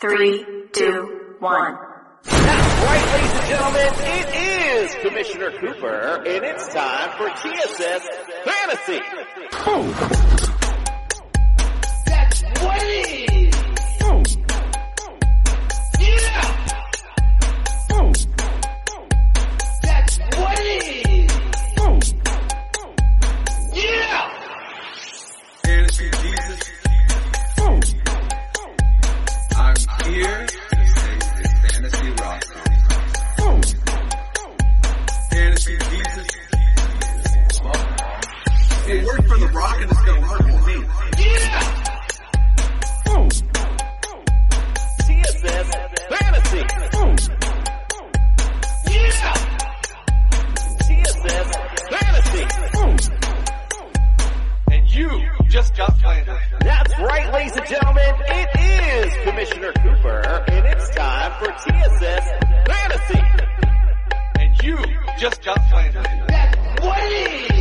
Three, two, one. That's right, ladies and gentlemen. It is Commissioner Cooper, and it's time for TSS Fantasy. That's what it is. Worked for Rock and it's gonna work with me. Yeah. TSS Fantasy. Yeah. TSS Fantasy. And you just got slandered. That's right, ladies and gentlemen. It is Commissioner Cooper, and it's time for TSS Fantasy. And you just got slandered. That's what it is.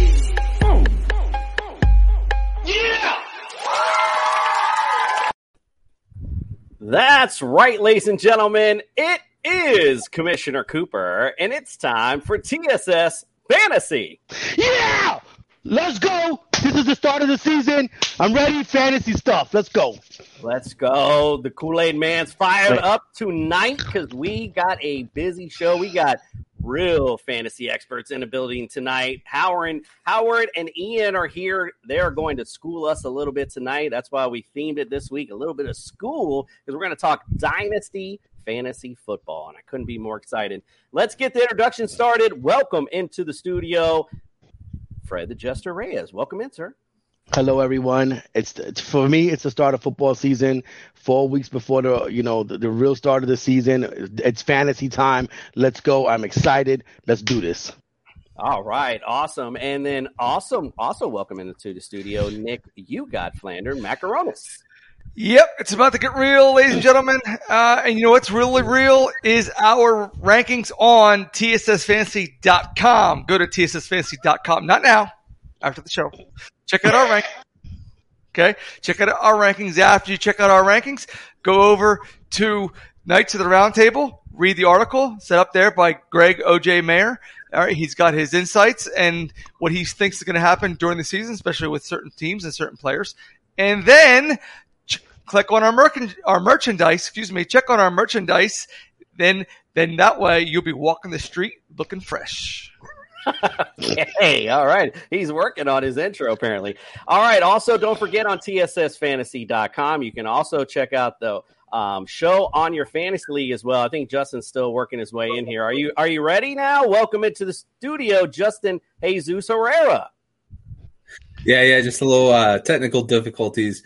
Yeah. That's right, ladies and gentlemen. It is Commissioner Cooper, and it's time for TSS Fantasy. Yeah! Let's go! This is the start of the season. I'm ready. Fantasy stuff. Let's go. Let's go. The Kool Aid Man's fired Right. up tonight because we got a busy show. We got real fantasy experts in the building tonight. Howard, Howard and Ian are here. They're going to school us a little bit tonight. That's why we themed it this week a little bit of school because we're going to talk dynasty fantasy football, and I couldn't be more excited. Let's get the introduction started. Welcome into the studio, Fred the Jester Reyes. Welcome in, sir. Hello, everyone. It's, it's for me. It's the start of football season. Four weeks before the you know the, the real start of the season. It's fantasy time. Let's go. I'm excited. Let's do this. All right, awesome. And then awesome, also welcome into the studio, Nick. You got Flander Macaronis. Yep, it's about to get real, ladies and gentlemen. Uh, and you know what's really real is our rankings on TSSFantasy.com. Go to TSSFantasy.com. Not now, after the show. Check out our rank. Okay, check out our rankings. After you check out our rankings, go over to Knights of the Roundtable. Read the article set up there by Greg O.J. Mayer. All right, he's got his insights and what he thinks is going to happen during the season, especially with certain teams and certain players. And then ch- click on our, merchan- our merchandise. Excuse me. Check on our merchandise. Then, then that way you'll be walking the street looking fresh. Hey, all right. He's working on his intro, apparently. All right. Also, don't forget on TSSFantasy.com, you can also check out the um, show on your fantasy league as well. I think Justin's still working his way in here. Are you Are you ready now? Welcome into the studio, Justin Jesus Herrera. Yeah, yeah, just a little uh, technical difficulties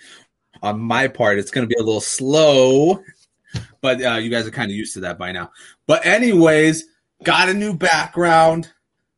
on my part. It's going to be a little slow, but uh, you guys are kind of used to that by now. But anyways, got a new background.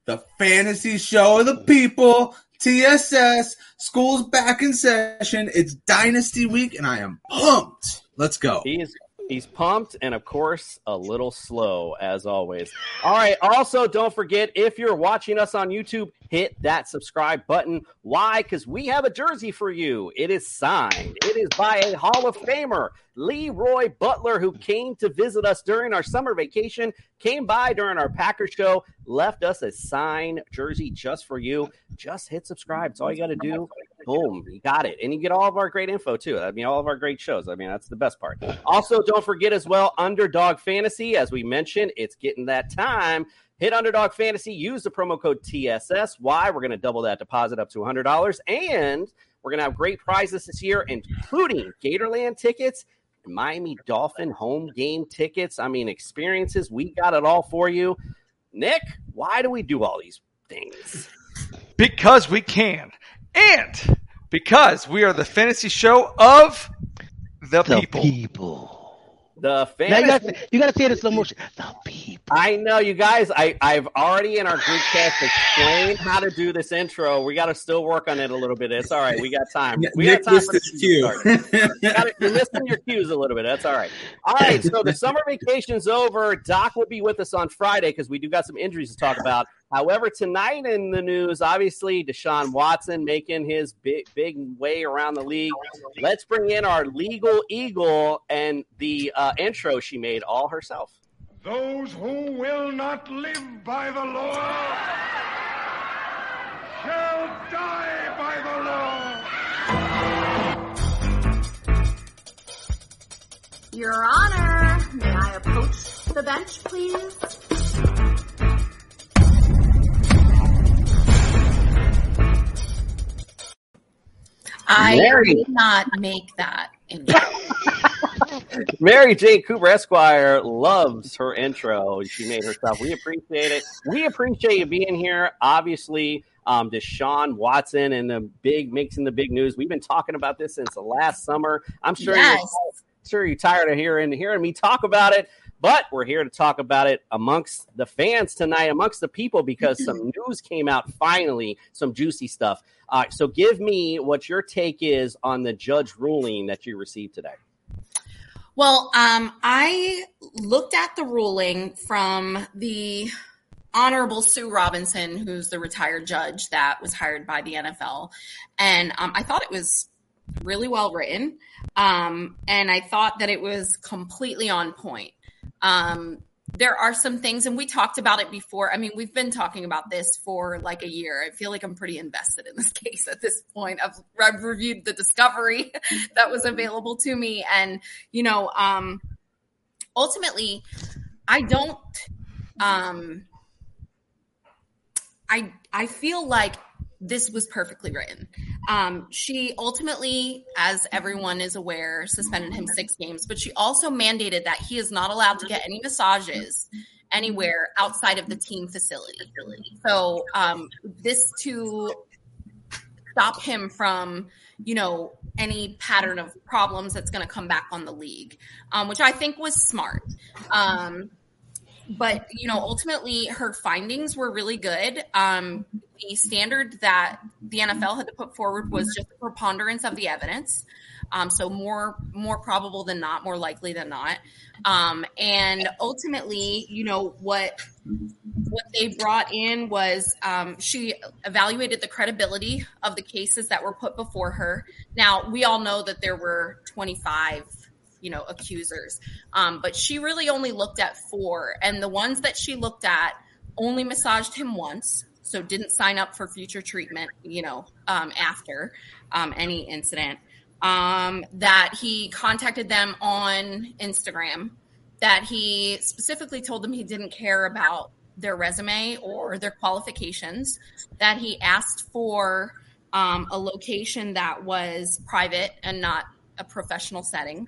The fantasy show of the people, TSS. School's back in session. It's Dynasty Week, and I am pumped. Let's go. He's he's pumped and of course a little slow as always. All right, also don't forget if you're watching us on YouTube, hit that subscribe button. Why? Cuz we have a jersey for you. It is signed. It is by a Hall of Famer, Leroy Butler who came to visit us during our summer vacation, came by during our Packer show, left us a signed jersey just for you. Just hit subscribe. It's all you got to do. Boom, you got it. And you get all of our great info too. I mean, all of our great shows. I mean, that's the best part. Also, don't forget as well, Underdog Fantasy. As we mentioned, it's getting that time. Hit Underdog Fantasy, use the promo code TSS. Why? We're going to double that deposit up to $100. And we're going to have great prizes this year, including Gatorland tickets, Miami Dolphin home game tickets. I mean, experiences. We got it all for you. Nick, why do we do all these things? because we can and because we are the fantasy show of The The people. people. The Now you fantasy. gotta, you gotta say it in slow motion. The people. I know you guys. I I've already in our group chat explained how to do this intro. We got to still work on it a little bit. It's all right. We got time. We Nick got time for the his cue. start. Got it. You're missing your cues a little bit. That's all right. All right. So the summer vacation's over. Doc will be with us on Friday because we do got some injuries to talk about. However, tonight in the news, obviously Deshaun Watson making his big big way around the league. Let's bring in our legal eagle and the uh, intro she made all herself. Those who will not live by the law shall die by the law. Your Honor, may I approach the bench, please? I Mary. did not make that intro. Mary Jane Cooper Esquire loves her intro. She made herself. We appreciate it. We appreciate you being here. Obviously, um, Deshaun Watson and the big making the big news. We've been talking about this since last summer. I'm sure Yes. you're sure you're tired of hearing hearing me talk about it. But we're here to talk about it amongst the fans tonight, amongst the people, because some news came out finally, some juicy stuff. Uh, so, give me what your take is on the judge ruling that you received today. Well, um, I looked at the ruling from the Honorable Sue Robinson, who's the retired judge that was hired by the NFL, and um, I thought it was really well written, um, and I thought that it was completely on point. Um, there are some things, and we talked about it before. I mean, we've been talking about this for like a year. I feel like I'm pretty invested in this case at this point. I've, I've reviewed the discovery that was available to me, and you know, um, ultimately, I don't. Um, I I feel like this was perfectly written. Um, she ultimately, as everyone is aware, suspended him six games, but she also mandated that he is not allowed to get any massages anywhere outside of the team facility. So um, this to stop him from, you know, any pattern of problems that's going to come back on the league, um, which I think was smart. Um, but you know ultimately her findings were really good. Um, the standard that the nfl had to put forward was just a preponderance of the evidence. Um, so more more probable than not more likely than not. Um, and ultimately you know what what they brought in was um, she evaluated the credibility of the cases that were put before her. Now we all know that there were 25 you know accusers. Um, but she really only looked at four and the ones that she looked at only massaged him once so didn't sign up for future treatment you know um, after um, any incident. Um, that he contacted them on instagram that he specifically told them he didn't care about their resume or their qualifications that he asked for um, a location that was private and not a professional setting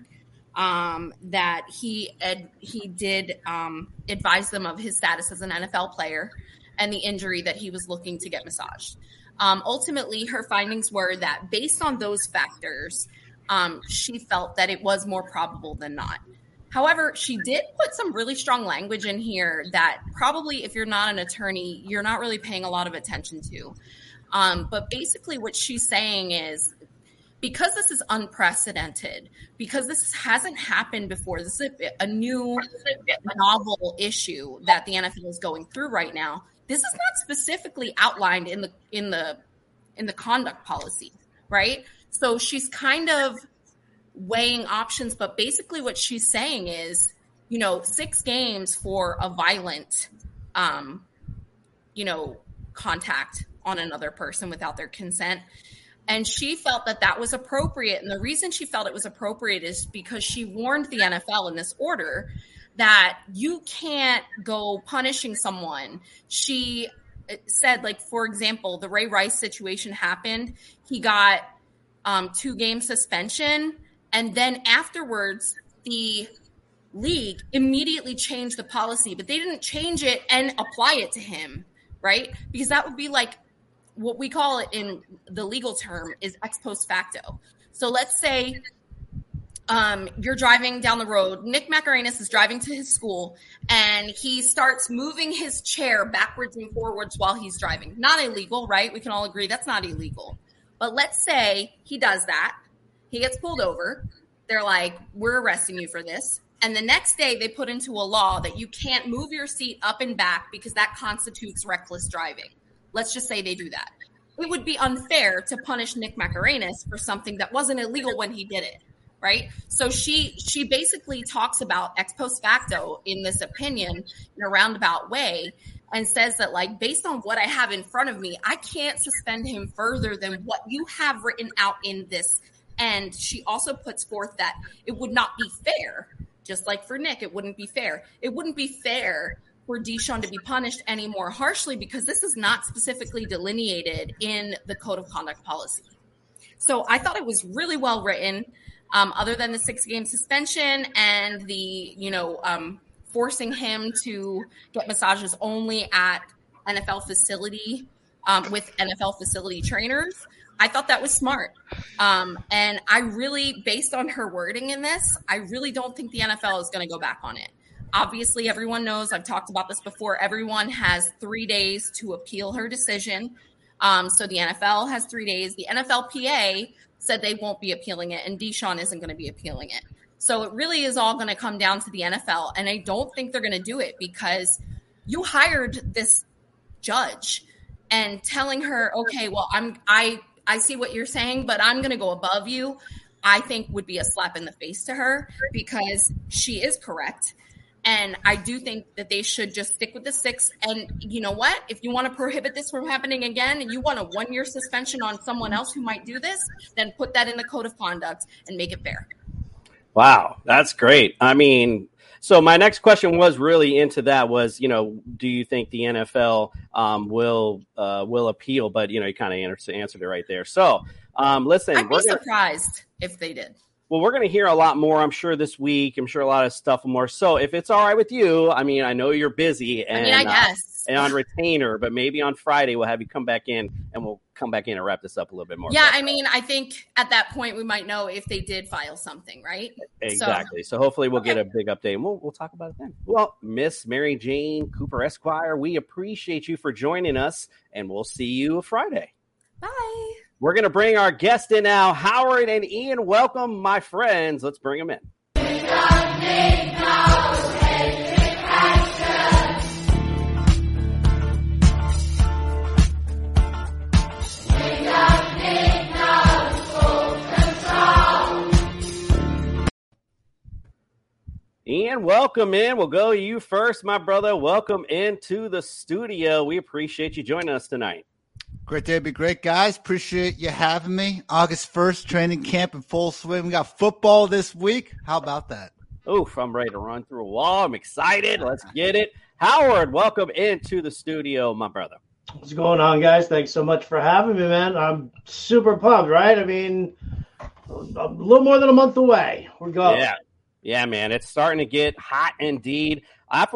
um, that he ed, he did um, advise them of his status as an NFL player and the injury that he was looking to get massaged. Um, ultimately, her findings were that based on those factors, um, she felt that it was more probable than not. However, she did put some really strong language in here that probably, if you're not an attorney, you're not really paying a lot of attention to. Um, but basically, what she's saying is because this is unprecedented, because this hasn't happened before, this is a, a new, novel issue that the NFL is going through right now. This is not specifically outlined in the in the in the conduct policy, right? So she's kind of weighing options, but basically what she's saying is, you know, six games for a violent, um, you know, contact on another person without their consent and she felt that that was appropriate. And the reason she felt it was appropriate is because she warned the NFL in this order that you can't go punishing someone. She said, like, for example, the Ray Rice situation happened. He got um, two game suspension. And then afterwards, the league immediately changed the policy, but they didn't change it and apply it to him, right? Because that would be like what we call it in the legal term is ex post facto. So let's say um, you're driving down the road. Nick Macarenas is driving to his school, and he starts moving his chair backwards and forwards while he's driving. Not illegal, right? We can all agree that's not illegal. But let's say he does that. He gets pulled over. They're like, "We're arresting you for this." And the next day, they put into a law that you can't move your seat up and back because that constitutes reckless driving. Let's just say they do that. It would be unfair to punish Nick Macarenas for something that wasn't illegal when he did it right? So she she basically talks about ex post facto in this opinion in a roundabout way and says that like based on what i have in front of me i can't suspend him further than what you have written out in this. And she also puts forth that it would not be fair just like for nick it wouldn't be fair. It wouldn't be fair for Deshaun to be punished any more harshly because this is not specifically delineated in the code of conduct policy. So I thought it was really well written um, other than the six game suspension and the, you know, um, forcing him to get massages only at NFL facility um, with NFL facility trainers. I thought that was smart. Um, and I really, based on her wording in this, I really don't think the NFL is going to go back on it. Obviously, everyone knows, I've talked about this before, everyone has three days to appeal her decision. Um, so the NFL has three days. The NFLPA said they won't be appealing it, and Deshaun isn't going to be appealing it. So it really is all going to come down to the NFL, and I don't think they're going to do it because you hired this judge and telling her, okay, well, I'm I I see what you're saying, but I'm going to go above you. I think would be a slap in the face to her because she is correct. And I do think that they should just stick with the six. And you know what? If you want to prohibit this from happening again and you want a one year suspension on someone else who might do this, then put that in the code of conduct and make it fair. Wow, that's great. I mean, so my next question was really into that was, you know, do you think the NFL um, will uh, will appeal? But you know, you kind of answered, answered it right there. So um, listen, I'd be gonna, surprised if they did. Well, we're going to hear a lot more, I'm sure, this week. I'm sure a lot of stuff more. So if it's all right with you, I mean, I know you're busy and, I mean, I uh, and on retainer, but maybe on Friday we'll have you come back in and we'll come back in and wrap this up a little bit more. Yeah, I mean, I think at that point we might know if they did file something, right? Exactly. So, hopefully we'll get a big update and we'll, we'll talk about it then. Well, Miss Mary Jane Cooper Esquire, we appreciate you for joining us and we'll see you Friday. Bye. We're going to bring our guest in now. Howard and Ian, welcome, my friends. Let's bring them in. Ian, welcome in. We'll go you first, my brother. Welcome into the studio. We appreciate you joining us tonight. Great day to be great, guys. Appreciate you having me. August 1st, training camp in full swing. We got football this week. How about that? Oof, I'm ready to run through a wall. I'm excited. Let's get it. Howard, welcome into the studio, my brother. What's going on, guys? Thanks so much for having me, man. I'm super pumped, right? I mean, a little more than a month away. We're going. Yeah. Yeah, man. It's starting to get hot indeed.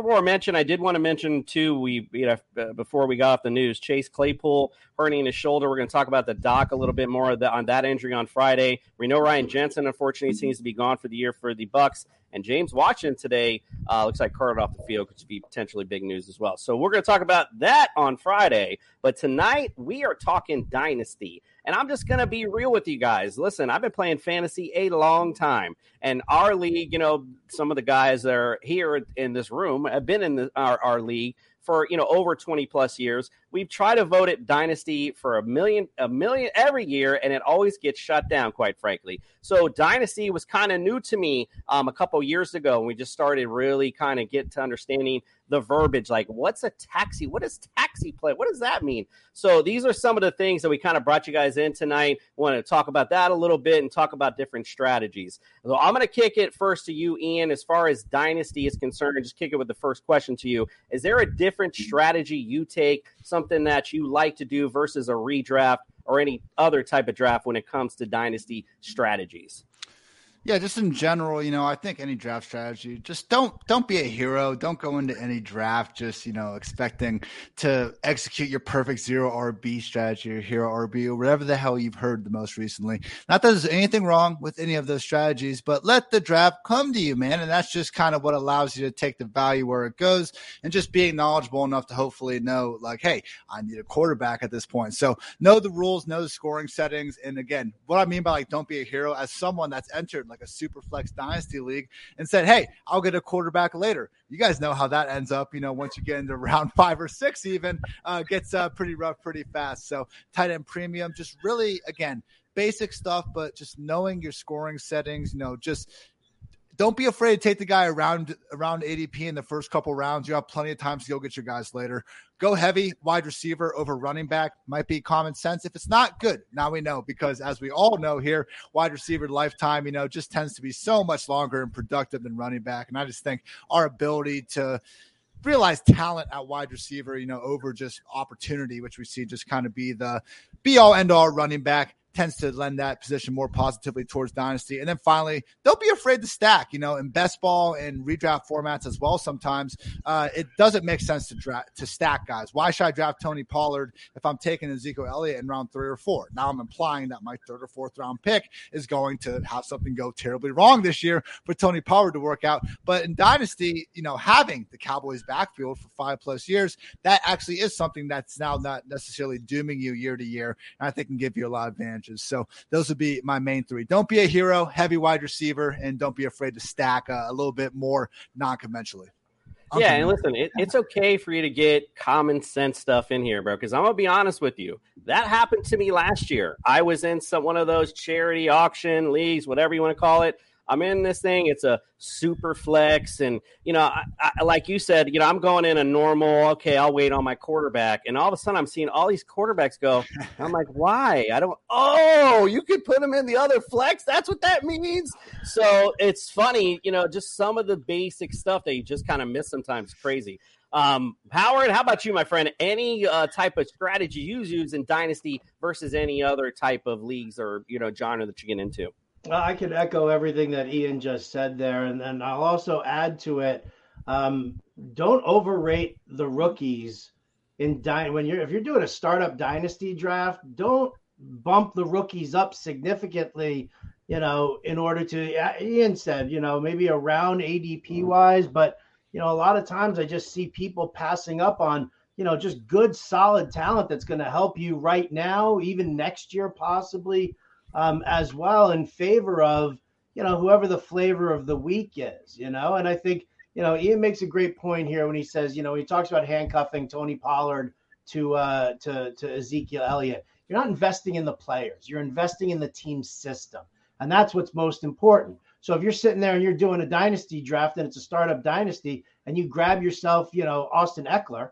More mention, I did want to mention too. We, you know, uh, before we got off the news, Chase Claypool hurting his shoulder. We're going to talk about the doc a little bit more the, on that injury on Friday. We know Ryan Jensen, unfortunately, seems to be gone for the year for the Bucs, and James Washington today uh, looks like carted off the field, which would be potentially big news as well. So we're going to talk about that on Friday. But tonight we are talking dynasty. And I'm just going to be real with you guys. Listen, I've been playing fantasy a long time. And our league, you know, some of the guys that are here in this room have uh, been in the, our, our league for, you know, over 20 plus years. We've tried to vote it dynasty for a million, a million every year, and it always gets shut down, quite frankly. So dynasty was kind of new to me um, a couple years ago. And we just started really kind of get to understanding the verbiage like what's a taxi? What is taxi play? What does that mean? So these are some of the things that we kind of brought you guys in tonight. We want to talk about that a little bit and talk about different strategies. So i'm going to kick it first to you ian as far as dynasty is concerned just kick it with the first question to you. Is there a different strategy you take something that you like to do versus a redraft or any other type of draft when it comes to dynasty strategies Yeah, just in general, you know, I think any draft strategy, just don't don't be a hero. Don't go into any draft just you know expecting to execute your perfect zero RB strategy or hero RB or whatever the hell you've heard the most recently. Not that there's anything wrong with any of those strategies, but let the draft come to you, man, and that's just kind of what allows you to take the value where it goes and just being knowledgeable enough to hopefully know, like, hey, I need a quarterback at this point. So know the rules, know the scoring settings, and again, what I mean by like don't be a hero as someone that's entered like a super flex dynasty league and said, Hey, I'll get a quarterback later. You guys know how that ends up. You know, once you get into round five or six, even uh, gets uh, pretty rough pretty fast. So tight end premium, just really, again, basic stuff, but just knowing your scoring settings, you know, just don't be afraid to take the guy around around ADP in the first couple rounds. You have plenty of times to go get your guys later. Go heavy wide receiver over running back might be common sense. If it's not good, now we know because as we all know here, wide receiver lifetime, you know, just tends to be so much longer and productive than running back. And I just think our ability to realize talent at wide receiver, you know, over just opportunity, which we see just kind of be the be all end all running back tends to lend that position more positively towards dynasty. And then finally, don't be afraid to stack. You know, in best ball and redraft formats as well. Sometimes uh, it doesn't make sense to draft to stack guys. Why should I draft Tony Pollard if I'm taking Ezekiel Elliott in round three or four? Now I'm implying that my third or fourth round pick is going to have something go terribly wrong this year for Tony Pollard to work out. But in dynasty, you know, having the Cowboys backfield for five plus years, that actually is something that's now not necessarily dooming you year to year. And I think can give you a lot of advantage So those would be my main three. Don't be a hero, heavy wide receiver, and don't be afraid to stack uh, a little bit more non conventionally. Yeah, and listen, it, it's okay for you to get common sense stuff in here, bro. Because I'm gonna be honest with you, that happened to me last year. I was in some one of those charity auction leagues, whatever you want to call it, I'm in this thing. It's a super flex, and you know, I, I, like you said, you know, I'm going in a normal. Okay, I'll wait on my quarterback, and all of a sudden, I'm seeing all these quarterbacks go. I'm like, why? I don't. Oh, you could put them in the other flex. That's what that means. So it's funny, you know, just some of the basic stuff that you just kind of miss sometimes. Crazy. Um, Howard, how about you, my friend? Any uh, type of strategy you use in Dynasty versus any other type of leagues or you know genre that you get into? Well, I could echo everything that Ian just said there, and then I'll also add to it. Um, don't overrate the rookies in dy- when you're if you're doing a startup dynasty draft. Don't bump the rookies up significantly. You know, in order to Ian said, you know, maybe around ADP wise, but you know, a lot of times I just see people passing up on you know just good solid talent that's going to help you right now, even next year possibly um, as well in favor of you know whoever the flavor of the week is you know? And i think you know ian makes a great point here when he says you know he talks about handcuffing tony pollard to uh to to ezekiel elliott. You're not investing in the players. You're investing in the team system. And that's what's most important. So if you're sitting there and you're doing a dynasty draft and it's a startup dynasty and you grab yourself you know austin ekeler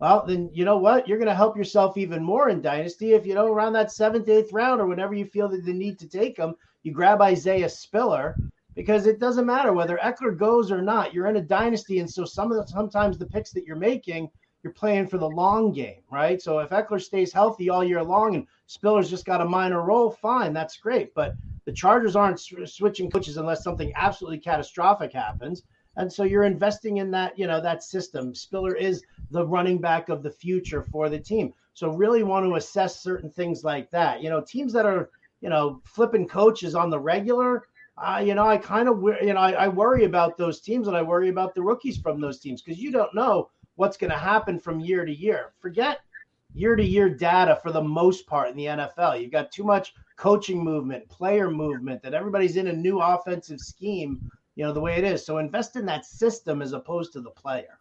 Well, then you know what? You're going to help yourself even more in Dynasty if you know around that seventh, eighth round or whenever you feel that the need to take them, you grab Isaiah Spiller because it doesn't matter whether Ekeler goes or not. You're in a Dynasty, and so some of the sometimes the picks that you're making, you're playing for the long game, right? So if Ekeler stays healthy all year long and Spiller's just got a minor role, fine, that's great. But the Chargers aren't switching coaches unless something absolutely catastrophic happens. And so you're investing in that, you know, that system. Spiller is the running back of the future for the team. So really want to assess certain things like that. You know, teams that are, you know, flipping coaches on the regular, uh, you know, I kind of, you know, I, I worry about those teams and I worry about the rookies from those teams because you don't know what's going to happen from year to year. Forget year to year data for the most part in the NFL. You've got too much coaching movement, player movement, that everybody's in a new offensive scheme, you know, the way it is. So invest in that system as opposed to the player.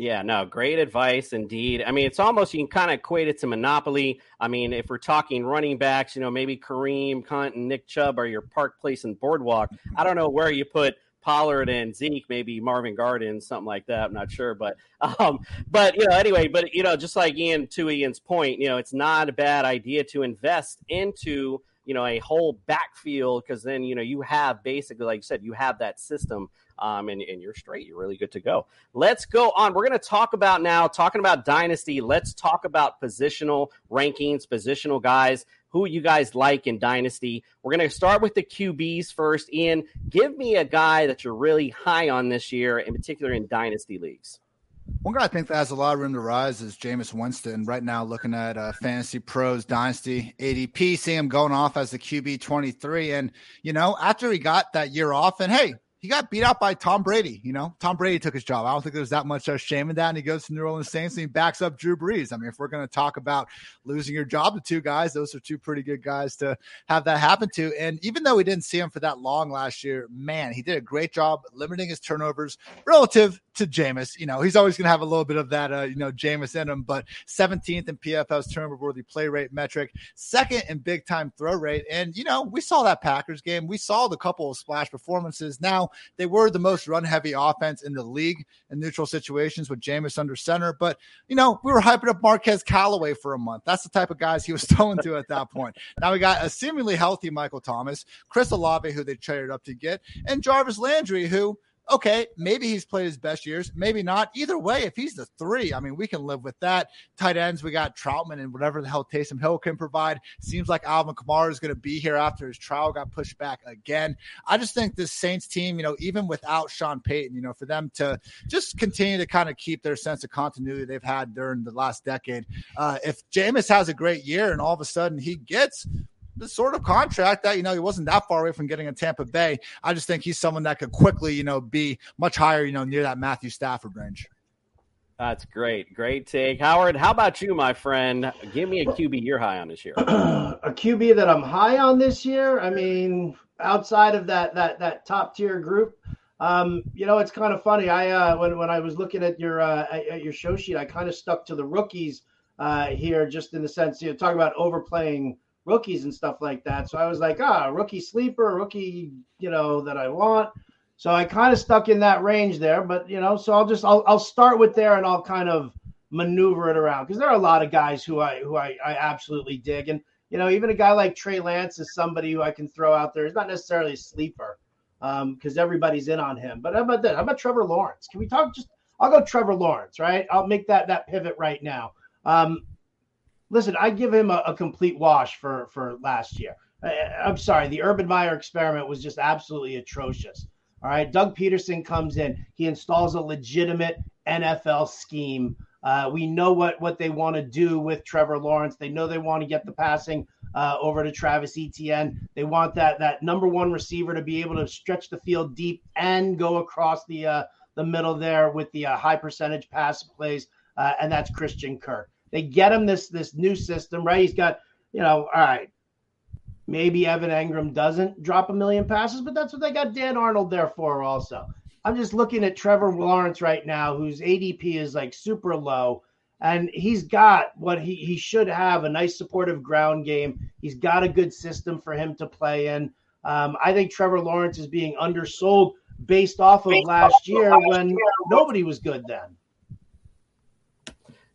Yeah, no, great advice indeed. I mean, it's almost you can kind of equate it to Monopoly. I mean, if we're talking running backs, you know, maybe Kareem Hunt and Nick Chubb are your Park Place and Boardwalk. I don't know where you put Pollard and Zeke, maybe Marvin Gardens, something like that. I'm not sure, but um, but you know, anyway, but you know, just like Ian to Ian's point, you know, it's not a bad idea to invest into you know a whole backfield because then you know you have basically, like you said, you have that system. Um, and, and you're straight. You're really good to go. Let's go on. We're going to talk about now, talking about dynasty. Let's talk about positional rankings, positional guys who you guys like in Dynasty. We're going to start with the QBs first. Ian, give me a guy that you're really high on this year, in particular in Dynasty leagues. One guy I think that has a lot of room to rise is Jameis Winston. Right now, looking at uh, Fantasy Pros Dynasty ADP, seeing him going off as the QB 23. And, you know, after he got that year off, and hey, he got beat out by Tom Brady. You know, Tom Brady took his job. I don't think there's that much shame in that. And he goes to New Orleans Saints and he backs up Drew Brees. I mean, if we're going to talk about losing your job to two guys, those are two pretty good guys to have that happen to. And even though we didn't see him for that long last year, man, he did a great job limiting his turnovers relative to Jameis. You know, he's always going to have a little bit of that, uh, you know, Jameis in him, but 17th in PFF's turnover worthy play rate metric, second in big time throw rate. And, you know, we saw that Packers game. We saw the couple of splash performances. Now, they were the most run heavy offense in the league in neutral situations with Jameis under center. But, you know, we were hyping up Marquez Callaway for a month. That's the type of guys he was throwing to at that point. Now we got a seemingly healthy Michael Thomas, Chris Olave, who they traded up to get, and Jarvis Landry, who, okay, maybe he's played his best years, maybe not. Either way, if he's the three, I mean, we can live with that. Tight ends, we got Trautman and whatever the hell Taysom Hill can provide. Seems like Alvin Kamara is going to be here after his trial got pushed back again. I just think this Saints team, you know, even without Sean Payton, you know, for them to just continue to kind of keep their sense of continuity they've had during the last decade. Uh, if Jameis has a great year and all of a sudden he gets the sort of contract that you know he wasn't that far away from getting in Tampa Bay. I just think he's someone that could quickly you know be much higher you know near that Matthew Stafford range. That's great, great take, Howard. How about you, my friend? Give me a QB you're high on this year. a QB that I'm high on this year. I mean, outside of that that that top tier group. Um, you know, it's kind of funny. I uh, when when I was looking at your uh, at your show sheet, I kind of stuck to the rookies uh, here, just in the sense you know, talk about overplaying rookies and stuff like that. So I was like, ah, rookie sleeper, rookie, you know, that I want. So I kind of stuck in that range there, but you know, so I'll just I'll I'll start with there and I'll kind of maneuver it around because there are a lot of guys who I who I, I absolutely dig. And you know, even a guy like Trey Lance is somebody who I can throw out there. He's not necessarily a sleeper because um, everybody's in on him. But how about that? How about Trevor Lawrence? Can we talk just I'll go Trevor Lawrence, right? I'll make that that pivot right now. Um, listen, I give him a, a complete wash for for last year. I, I'm sorry, the Urban Meyer experiment was just absolutely atrocious. All right, Doug Pederson comes in, he installs a legitimate NFL scheme. Uh, we know what what they want to do with Trevor Lawrence. They know they want to get the passing uh, over to Travis Etienne. They want that that number one receiver to be able to stretch the field deep and go across the uh, the middle there with the uh, high percentage pass plays, uh, and that's Christian Kirk. They get him this this new system, right? He's got, you know, all right. Maybe Evan Engram doesn't drop a million passes, but that's what they got Dan Arnold there for also. I'm just looking at Trevor Lawrence right now, whose ADP is like super low, and he's got what he, he should have a nice supportive ground game. He's got a good system for him to play in. Um, I think Trevor Lawrence is being undersold based off of last year when nobody was good then.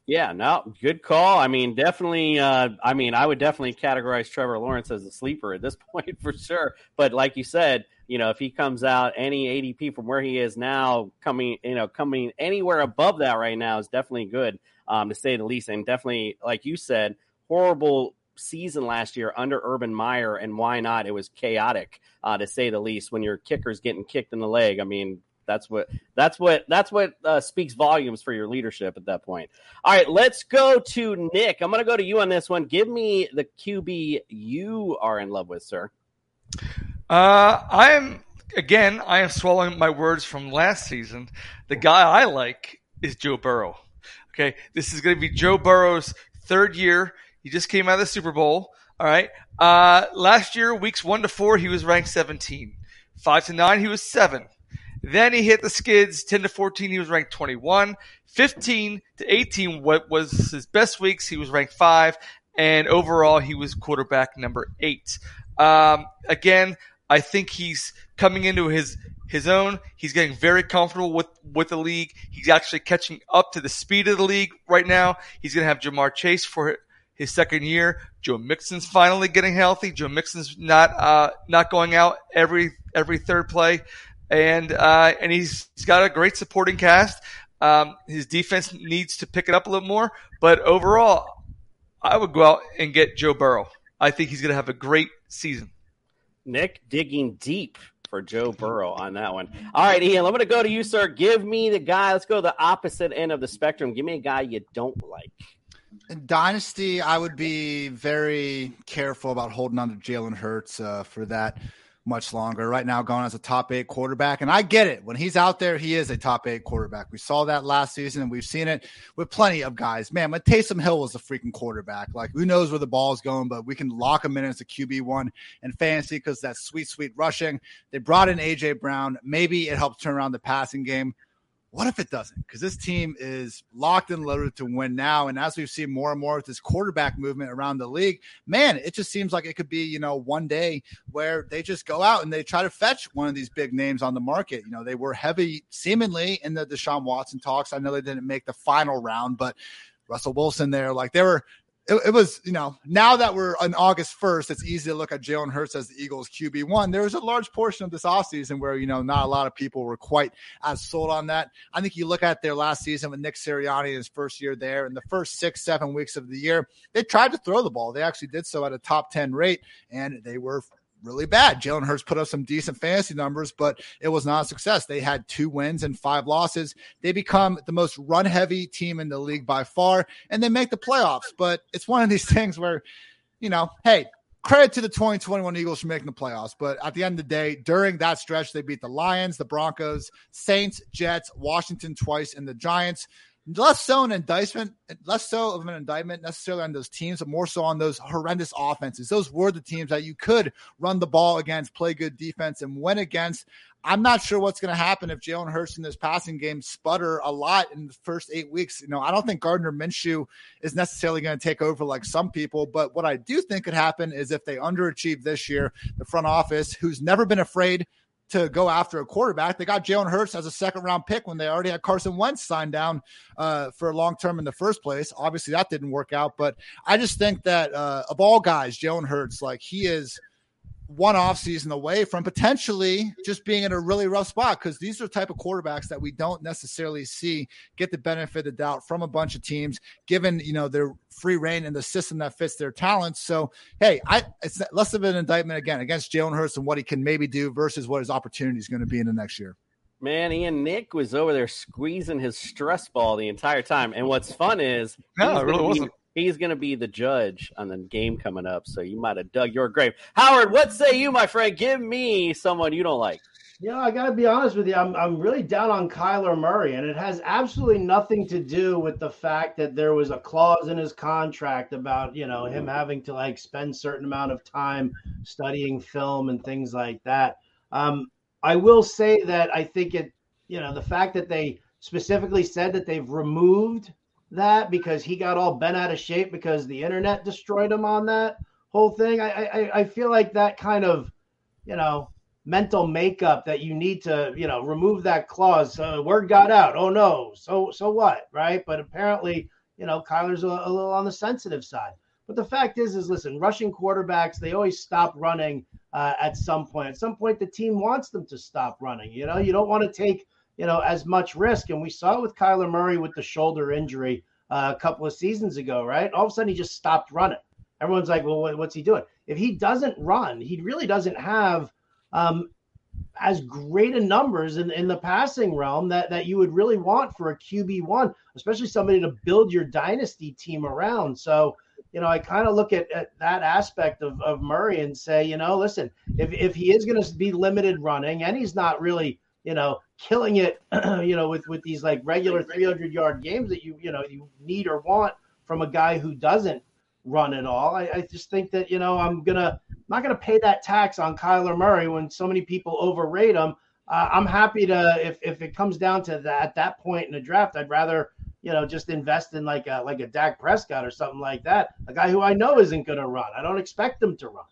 Yeah, no, good call. I mean, definitely. Uh, I mean, I would definitely categorize Trevor Lawrence as a sleeper at this point for sure. But like you said, you know, if he comes out any ADP from where he is now, coming, you know, coming anywhere above that right now is definitely good, um, to say the least. And definitely, like you said, horrible season last year under Urban Meyer, and why not? It was chaotic, uh, to say the least. When your kicker's getting kicked in the leg, I mean, that's what that's what that's what uh, speaks volumes for your leadership at that point. All right, let's go to Nick. I'm going to go to you on this one. Give me the QB you are in love with, sir. Uh, I am again. I am swallowing my words from last season. The guy I like is Joe Burrow. Okay, this is going to be Joe Burrow's third year. He just came out of the Super Bowl. All right. Uh, last year, weeks one to four, he was ranked 17. Five to nine, he was seven. Then he hit the skids. 10 to 14, he was ranked 21. 15 to 18, what was his best weeks, he was ranked five. And overall, he was quarterback number eight. Um, again, I think he's coming into his his own. He's getting very comfortable with with the league. He's actually catching up to the speed of the league right now. He's going to have Ja'Marr Chase for his second year. Joe Mixon's finally getting healthy. Joe Mixon's not uh, not going out every every third play, and uh, and he's, he's got a great supporting cast. Um, his defense needs to pick it up a little more, but overall, I would go out and get Joe Burrow. I think he's going to have a great season. Nick digging deep for Joe Burrow on that one. All right, Ian, I'm going to go to you, sir. Give me the guy. Let's go to the opposite end of the spectrum. Give me a guy you don't like. In Dynasty, I would be very careful about holding on to Jalen Hurts uh, for that much longer. Right now, going as a top eight quarterback. And I get it. When he's out there, he is a top eight quarterback. We saw that last season, and we've seen it with plenty of guys. Man, when Taysom Hill was a freaking quarterback, like who knows where the ball's going, but we can lock him in as a QB1 and fantasy because that's sweet, sweet rushing. They brought in AJ Brown. Maybe it helps turn around the passing game. What if it doesn't? Because this team is locked and loaded to win now. And as we've seen more and more with this quarterback movement around the league, man, it just seems like it could be, you know, one day where they just go out and they try to fetch one of these big names on the market. You know, they were heavy seemingly in the Deshaun Watson talks. I know they didn't make the final round, but Russell Wilson there, like they were it, it, was, you know, now that we're on August 1st, it's easy to look at Jalen Hurts as the Eagles QB1. There was a large portion of this offseason where, you know, not a lot of people were quite as sold on that. I think you look at their last season with Nick Sirianni in his first year there, in the first six, seven weeks of the year, they tried to throw the ball. They actually did so at a top 10 rate, and they were really bad. Jalen Hurts put up some decent fantasy numbers, but it was not a success. They had two wins and five losses. They become the most run heavy team in the league by far, and they make the playoffs. But it's one of these things where, you know, hey, credit to the 2021 Eagles for making the playoffs. But at the end of the day, during that stretch, they beat the Lions, the Broncos, Saints, Jets, Washington twice, and the Giants less so an indictment, less so of an indictment necessarily on those teams, but more so on those horrendous offenses. Those were the teams that you could run the ball against, play good defense, and win against. I'm not sure what's going to happen if Jalen Hurts in this passing game sputter a lot in the first eight weeks. You know, I don't think Gardner Minshew is necessarily going to take over like some people, but what I do think could happen is if they underachieve this year, the front office, who's never been afraid to go after a quarterback. They got Jalen Hurts as a second round pick when they already had Carson Wentz signed down uh, for a long term in the first place. Obviously, that didn't work out, but I just think that uh, of all guys, Jalen Hurts, like he is one off season away from potentially just being in a really rough spot because these are the type of quarterbacks that we don't necessarily see get the benefit of the doubt from a bunch of teams given you know their free reign in the system that fits their talents. So hey i it's less of an indictment again against jalen hurts and what he can maybe do versus what his opportunity is going to be in the next year. Man, Ian Nick was over there squeezing his stress ball the entire time. And what's fun is no, it really wasn't he's going to be the judge on the game coming up. So you might have dug your grave. Howard, what say you, my friend? Give me someone you don't like. Yeah, I got to be honest with you. I'm, I'm really down on Kyler Murray, and it has absolutely nothing to do with the fact that there was a clause in his contract about, you know, him having to like spend certain amount of time studying film and things like that. Um, I will say that I think it, you know, the fact that they specifically said that they've removed that because he got all bent out of shape because the internet destroyed him on that whole thing. I I, I feel like that kind of, you know, mental makeup that you need to, you know, remove that clause. So word got out. Oh no. So so what? Right. But apparently, you know, Kyler's a, a little on the sensitive side. But the fact is, is listen, rushing quarterbacks, they always stop running uh, at some point. At some point, the team wants them to stop running. You know, you don't want to take you know, as much risk. And we saw with Kyler Murray with the shoulder injury uh, a couple of seasons ago, right? All of a sudden, he just stopped running. Everyone's like, well, what's he doing? If he doesn't run, he really doesn't have um, as great a numbers in, in the passing realm that, that you would really want for a QB1, especially somebody to build your dynasty team around. So, you know, I kind of look at, at that aspect of, of Murray and say, you know, listen, if, if he is going to be limited running and he's not really, you know, killing it, you know, with, with these like regular 300 yard games that you, you know, you need or want from a guy who doesn't run at all. I, I just think that, you know, I'm to, I'm not to pay that tax on Kyler Murray when so many people overrate him. Uh, I'm happy to, if, if it comes down to that, at that point in the draft, I'd rather, you know, just invest in like a like a Dak Prescott or something like that. A guy who I know isn't to run. I don't expect him to run.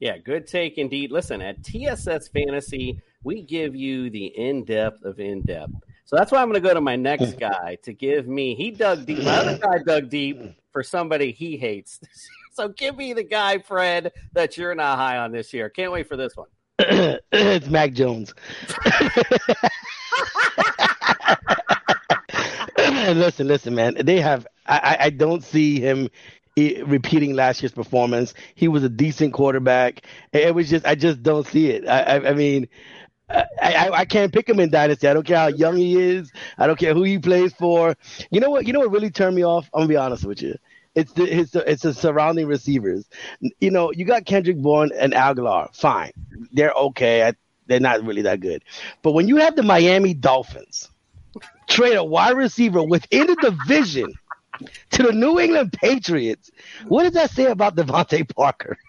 Yeah, good take indeed. Listen, at TSS Fantasy, we give you the in depth of in depth. So that's why I'm going to go to my next guy to give me. He dug deep. My other guy dug deep for somebody he hates. so give me the guy, Fred, that you're not high on this year. Can't wait for this one. it's Mac Jones. listen, listen, man. They have. I, I don't see him repeating last year's performance. He was a decent quarterback. It was just, I just don't see it. I, I, I mean, I, I, can't pick him in dynasty. I don't care how young he is. I don't care who he plays for. You know what? You know what really turned me off? I'm gonna be honest with you. It's the it's it's the surrounding receivers. You know, you got Kendrick Bourne and Agholor. Fine, they're okay. I, they're not really that good. But when you have the Miami Dolphins trade a wide receiver within the division to the New England Patriots, what does that say about DeVante Parker?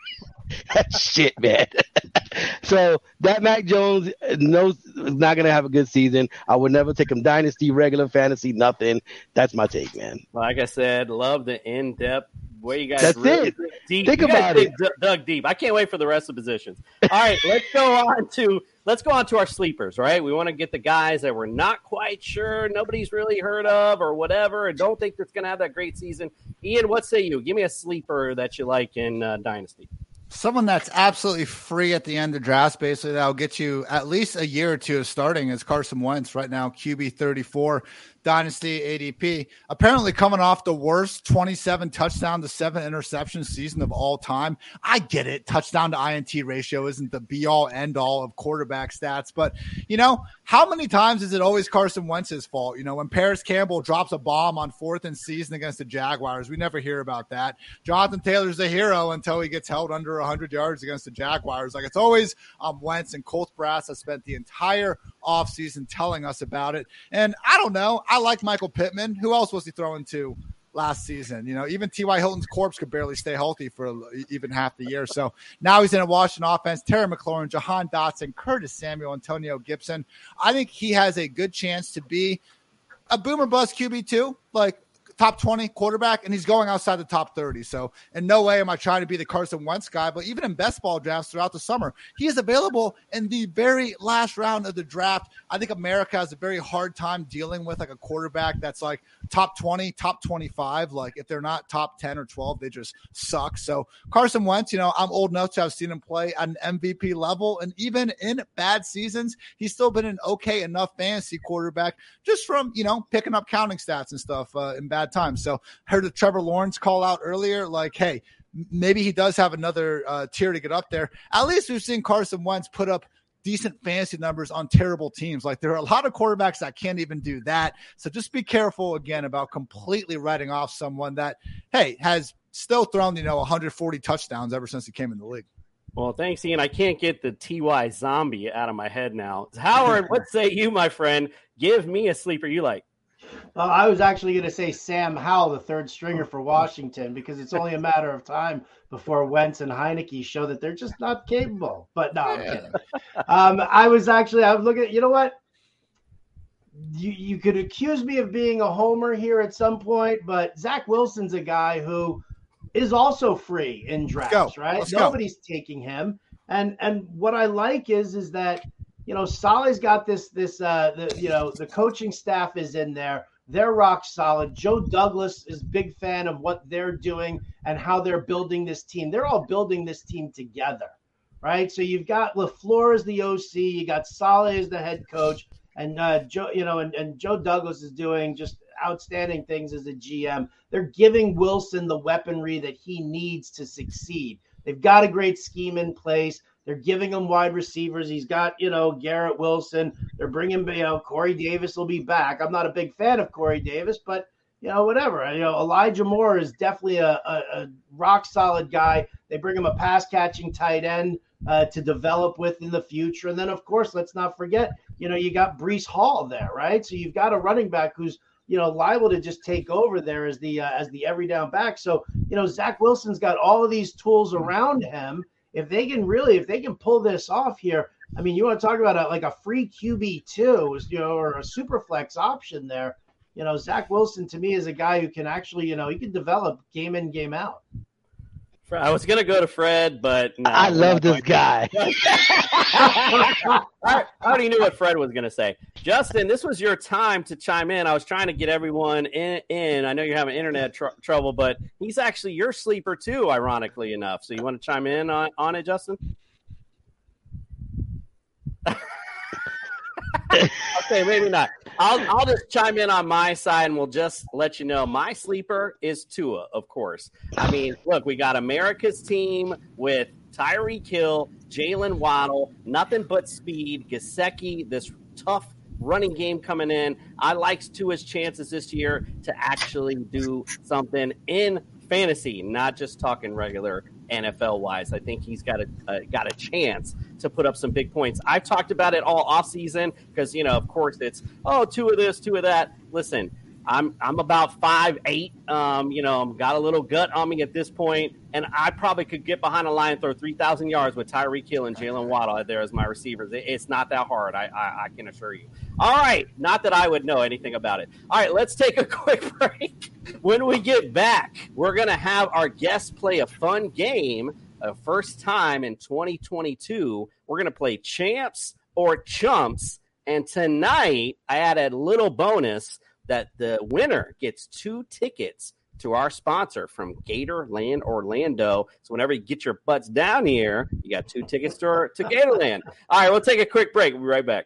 that shit, man. so that Mac Jones knows is not gonna have a good season. I would never take him dynasty, regular fantasy, nothing. That's my take, man. Like I said, love the in depth way you guys. That's really it. Deep. Think you about it. d- dug deep. I can't wait for the rest of the positions. All right, let's go on to let's go on to our sleepers. Right, we want to get the guys that we're not quite sure, nobody's really heard of, or whatever, and don't think that's going to have that great season. Ian, what say you? Give me a sleeper that you like in uh, Dynasty. Someone that's absolutely free at the end of drafts, basically, that'll get you at least a year or two of starting is Carson Wentz right now, QB 34, Dynasty ADP. Apparently, coming off the worst 27 touchdown to seven interception season of all time. I get it. Touchdown to INT ratio isn't the be all end all of quarterback stats, but you know, how many times is it always Carson Wentz's fault? You know, when Parris Campbell drops a bomb on fourth and season against the Jaguars, we never hear about that. Jonathan Taylor's a hero until he gets held under 100 yards against the Jaguars. Like it's always um, Wentz and Colt brass has spent the entire offseason telling us about it. And I don't know. I like Michael Pittman. Who else was he throwing to? last season. You know, even T.Y. Hilton's corpse could barely stay healthy for even half the year. So now he's in a Washington offense. Terry McLaurin, Jahan Dotson, Curtis Samuel, Antonio Gibson. I think he has a good chance to be a boomer bust QB too. Like top 20 quarterback, and he's going outside the top 30. So, in no way am I trying to be the Carson Wentz guy, but even in best ball drafts throughout the summer, he is available in the very last round of the draft. I think America has a very hard time dealing with like a quarterback that's like top 20, top 25. Like, if they're not top 10 or 12, they just suck. So, Carson Wentz, you know, I'm old enough to have seen him play at an MVP level, and even in bad seasons, he's still been an okay enough fantasy quarterback just from, you know, picking up counting stats and stuff uh, in bad times. So heard the Trevor Lawrence call out earlier, like, hey, maybe he does have another uh, tier to get up there. At least we've seen Carson Wentz put up decent fantasy numbers on terrible teams. Like there are a lot of quarterbacks that can't even do that. So just be careful again about completely writing off someone that, hey, has still thrown, you know, 140 touchdowns ever since he came in the league. Well, thanks, Ian. I can't get the TY zombie out of my head now. Howard, what say you, my friend? Give me a sleeper you like. Uh, I was actually going to say Sam Howell, the third stringer for Washington, because it's only a matter of time before Wentz and Heinicke show that they're just not capable. But no, I'm kidding. Um, I was actually, I was looking at, you know what? You, you could accuse me of being a homer here at some point, but Zach Wilson's a guy who is also free in drafts, right? Let's go. Nobody's taking him. And and what I like is is that you know Saleh's got this this uh the you know the coaching staff is in there. They're rock solid. Joe Douglas is big fan of what they're doing and how they're building this team. They're all building this team together, right? So you've got Lafleur as the OC, you got Saleh as the head coach, and uh, Joe, you know, and, and Joe Douglas is doing just outstanding things as a GM. They're giving Wilson the weaponry that he needs to succeed. They've got a great scheme in place. They're giving him wide receivers. He's got, you know, Garrett Wilson. They're bringing, you know, Corey Davis will be back. I'm not a big fan of Corey Davis, but you know, whatever. You know, Elijah Moore is definitely a, a, a rock solid guy. They bring him a pass catching tight end uh, to develop with in the future. And then, of course, let's not forget, you know, you got Breece Hall there, right? So you've got a running back who's you know liable to just take over there as the uh, as the every down back. So you know Zach Wilson's got all of these tools around him. If they can really, if they can pull this off here, I mean, you want to talk about a, like a free QB two, you know, or a super flex option there. You know, Zach Wilson to me is a guy who can actually, you know, he can develop game in game out. I was gonna go to Fred, but no, I love this guy. I, I already knew what Fred was gonna say. Justin, this was your time to chime in. I was trying to get everyone in. in. I know you're having internet tr- trouble, but he's actually your sleeper too, ironically enough. So you want to chime in on, on it, Justin? okay, maybe not. I'll I'll just chime in on my side and we'll just let you know my sleeper is Tua, of course. I mean, look, we got America's team with Tyreek Hill, Jalen Waddle, nothing but speed, Gesicki, this tough running game coming in. I likes Tua's chances this year to actually do something in fantasy, not just talking regular NFL wise. I think he's got a uh, got a chance to put up some big points. I've talked about it all off season because you know, of course, it's oh two of this, two of that. Listen, I'm I'm about five eight. Um, you know, I've got a little gut on me at this point, and I probably could get behind a line and throw three thousand yards with Tyreek Hill and Jalen Waddle there as my receivers. It, it's not that hard. I, I I can assure you. All right, not that I would know anything about it. All right, let's take a quick break. When we get back, we're gonna have our guests play a fun game. A first time in 2022. We're gonna play champs or chumps. And tonight, I added a little bonus that the winner gets two tickets to our sponsor from Gatorland Orlando. So whenever you get your butts down here, you got two tickets to, to Gatorland. All right, we'll take a quick break. We'll be right back.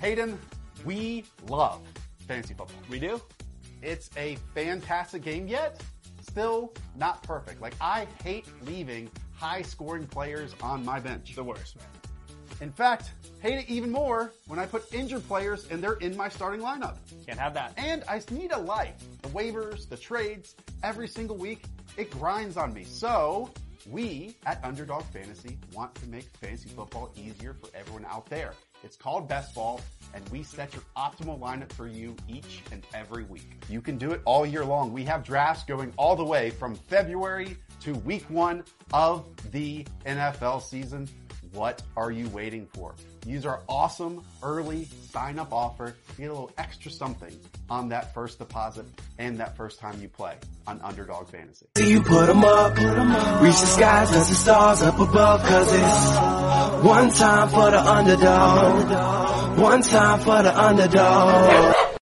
Hayden, we love fantasy football. We do? It's a fantastic game, yet still not perfect. Like, I hate leaving high scoring players on my bench. The worst, man. In fact, hate it even more when I put injured players and they're in my starting lineup. Can't have that. And I need a life. The waivers, the trades, every single week, it grinds on me. So we at Underdog Fantasy want to make fantasy football easier for everyone out there. It's called Best Ball, and we set your optimal lineup for you each and every week. You can do it all year long. We have drafts going all the way from February to week one of the NFL season. What are you waiting for? Use our awesome early sign up offer to get a little extra something on that first deposit and that first time you play on Underdog Fantasy. See you put 'em up, reach the skies, touch the stars up above, cause it's one time for the underdog, one time for the underdog.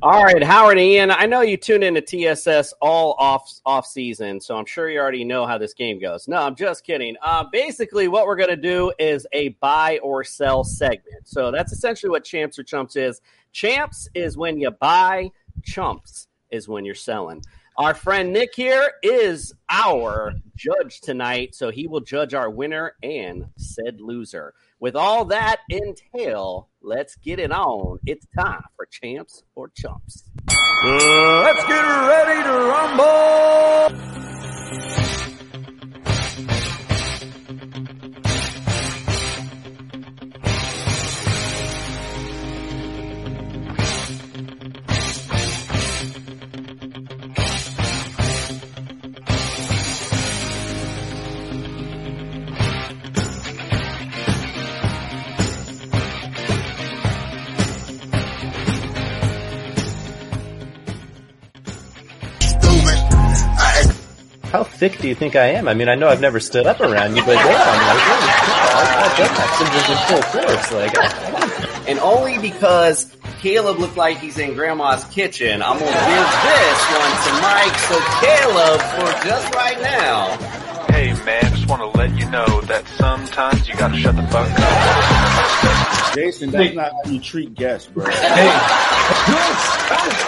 All right, Howard Ian, I know you tune into TSS all off off season, so I'm sure you already know how this game goes. No, I'm just kidding. Uh, basically, what we're going to do is a buy or sell segment. So that's essentially what Champs or Chumps is. Champs is when you buy, Chumps is when you're selling. Our friend Nick here is our judge tonight, so he will judge our winner and said loser. With all that entail, let's get it on. It's time for champs or chumps. Uh, let's get ready to rumble! Thick do you think I am? I mean, I know I've never stood up around you, but damn, like, holy shit, I've got in full force. Like, and only because Caleb looked like he's in grandma's kitchen, I'm gonna give this one to Mike. So Caleb, for just right now, Hey man, just want to let you know that sometimes you gotta shut the fuck up. Jason, that's not how you treat guests, bro. Lucky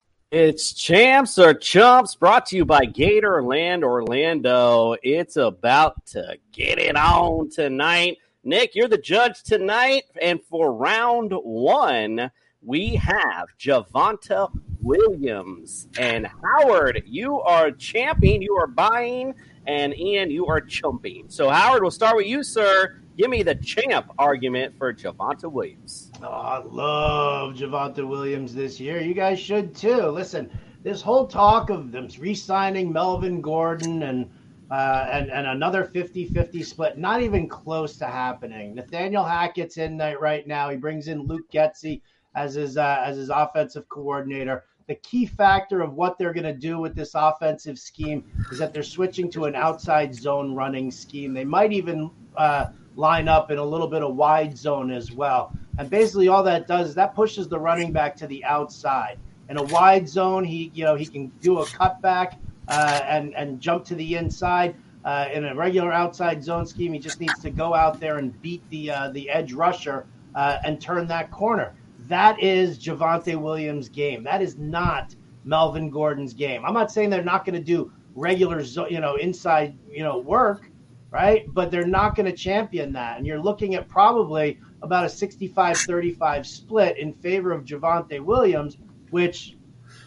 It's Champs or Chumps brought to you by Gatorland Orlando. It's about to get it on tonight. Nick, you're the judge tonight. And for round one, we have Javonte Williams. And Howard, you are champion. You are buying. And Ian, you are chumping. So, Howard, we'll start with you, sir. Give me the champ argument for Javonte Williams. Oh, I love Javonte Williams this year. You guys should too. Listen, this whole talk of them re-signing Melvin Gordon and uh, and, and another 50-50 split, not even close to happening. Nathaniel Hackett's in right now. He brings in Luke Getsy as his uh, as his offensive coordinator. The key factor of what they're going to do with this offensive scheme is that they're switching to an outside zone running scheme. They might even uh, line up in a little bit of wide zone as well. And basically, all that does is that pushes the running back to the outside. In a wide zone, he you know he can do a cutback uh, and and jump to the inside. Uh, in a regular outside zone scheme, he just needs to go out there and beat the uh, the edge rusher uh, and turn that corner. That is Javonte Williams' game. That is not Melvin Gordon's game. I'm not saying they're not going to do regular, you know, inside, you know, work, right? But they're not going to champion that. And you're looking at probably about a 65-35 split in favor of Javonte Williams, which,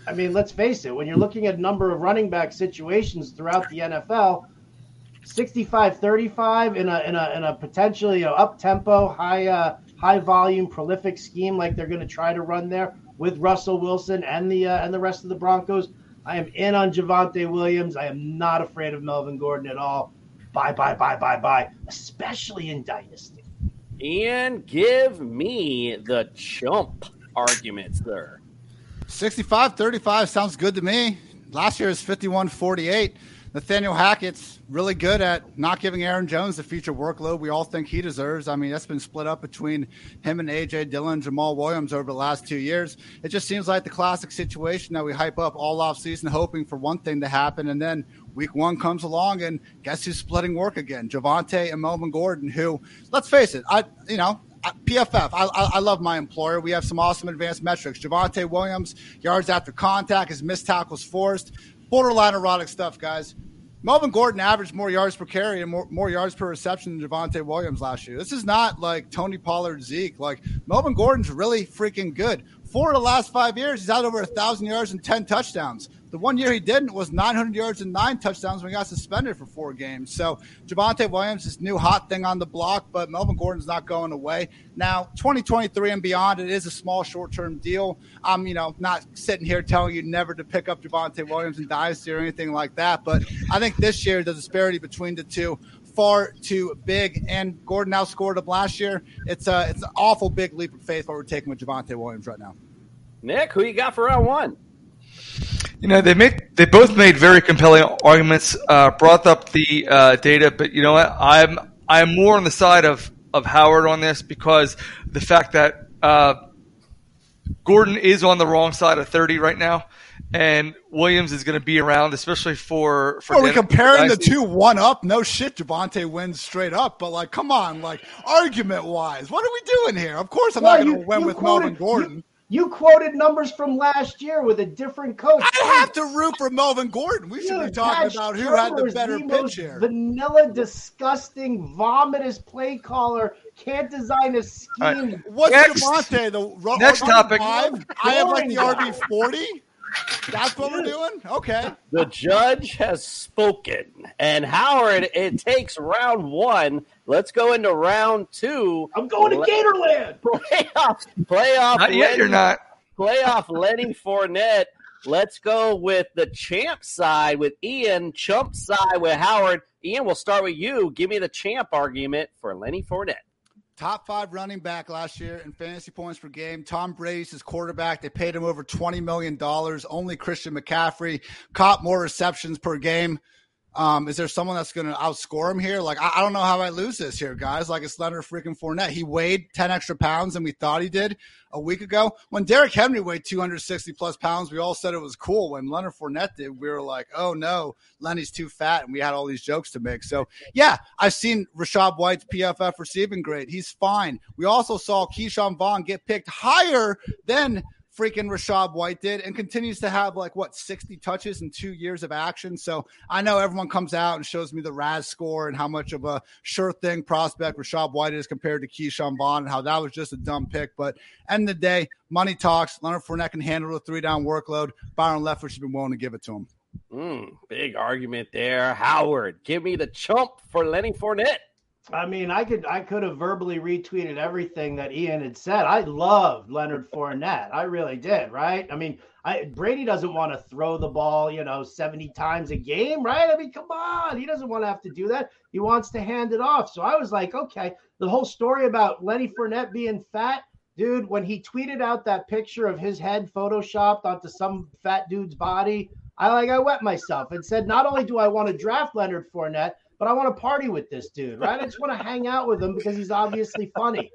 I mean, let's face it, when you're looking at number of running back situations throughout the NFL, 65-35 in a in a in a potentially you know, up tempo, high uh, high volume, prolific scheme like they're going to try to run there with Russell Wilson and the uh, and the rest of the Broncos. I am in on Javonte Williams. I am not afraid of Melvin Gordon at all. Bye bye bye bye bye. Especially in dynasty. Ian, give me the chump argument, sir. 65 35 sounds good to me. Last year is 51 48. Nathaniel Hackett's really good at not giving Aaron Jones the future workload we all think he deserves. I mean, that's been split up between him and AJ Dillon, Jamaal Williams over the last two years. It just seems like the classic situation that we hype up all off season, hoping for one thing to happen, and then week one comes along, and guess who's splitting work again? Javonte and Melvin Gordon, who, let's face it, I you know PFF, I, I, love my employer. We have some awesome advanced metrics. Javonte Williams, yards after contact, his missed tackles forced, borderline erotic stuff, guys. Melvin Gordon averaged more yards per carry and more, more yards per reception than Javonte Williams last year. This is not like Tony Pollard, Zeke. Like Melvin Gordon's really freaking good. Four of the last five years, he's had over a thousand yards and ten touchdowns. The one year he didn't was 900 yards and nine touchdowns when he got suspended for four games. So Javonte Williams is new hot thing on the block, but Melvin Gordon's not going away. Now, 2023 and beyond, it is a small short-term deal. I'm, you know, not sitting here telling you never to pick up Javonte Williams and dynasty or anything like that. But I think this year the disparity between the two far too big. And Gordon outscored him last year. It's a it's an awful big leap of faith what we're taking with Javonte Williams right now. Nick, who you got for round one? You know, they make they both made very compelling arguments, uh, brought up the uh, data, but you know what? I'm I'm more on the side of of Howard on this because the fact that uh, Gordon is on the wrong side of 30 right now. and Williams is going to be around, especially for for. Are we Dan- comparing the two one up? No shit, Javonte wins straight up, but like, come on, like argument wise, what are we doing here? Of course, I'm Well, not going to win with quoted- Melvin Gordon. You quoted numbers from last year with a different coach. I have to root for Melvin Gordon. We should be talking Pat about who had the better the pitch here. Vanilla, disgusting, vomitous play caller. Can't design a scheme. All right. What's Next. Javonte? The ro- Next RB topic. five? I have like the Boring. RB forty. That's what we're doing. Okay. The judge has spoken. And Howard, it takes round one. Let's go into round two. I'm going to Gatorland. Playoff, playoff. Not yet, you're not. Playoff Lenny Fournette. Let's go with the champ side with Ian, chump side with Howard. Ian, we'll start with you. Give me the champ argument for Lenny Fournette. Top five running back last year in fantasy points per game. Tom Brady's his quarterback. They paid him over $20 million. Only Christian McCaffrey caught more receptions per game. Um, is there someone that's going to outscore him here? Like, I, I don't know how I lose this here, guys. Like, it's Leonard freaking Fournette. He weighed 10 extra pounds than we thought he did a week ago. When Derrick Henry weighed 260 plus pounds, we all said it was cool. When Leonard Fournette did, we were like, oh no, Lenny's too fat. And we had all these jokes to make. So, yeah, I've seen Rachaad White's PFF receiving grade. He's fine. We also saw Ke'Shawn Vaughn get picked higher than freaking Rachaad White did and continues to have like what 60 touches in two years of action. So I know everyone comes out and shows me the RAS score and how much of a sure thing prospect Rachaad White is compared to Ke'Shawn Vaughn and how that was just a dumb pick. But end of the day, money talks. Leonard Fournette can handle the three down workload. Byron Leftwich has been willing to give it to him. Mm, big argument there. Howard, give me the chump for Lenny Fournette. I mean, I could I could have verbally retweeted everything that Ian had said. I loved Leonard Fournette. I really did, right? I mean, I Brady doesn't want to throw the ball, you know, 70 times a game, right? I mean, come on. He doesn't want to have to do that. He wants to hand it off. So I was like, okay, the whole story about Lenny Fournette being fat, dude, when he tweeted out that picture of his head photoshopped onto some fat dude's body, I like I wet myself and said, not only do I want to draft Leonard Fournette, but I want to party with this dude, right? I just want to hang out with him because he's obviously funny.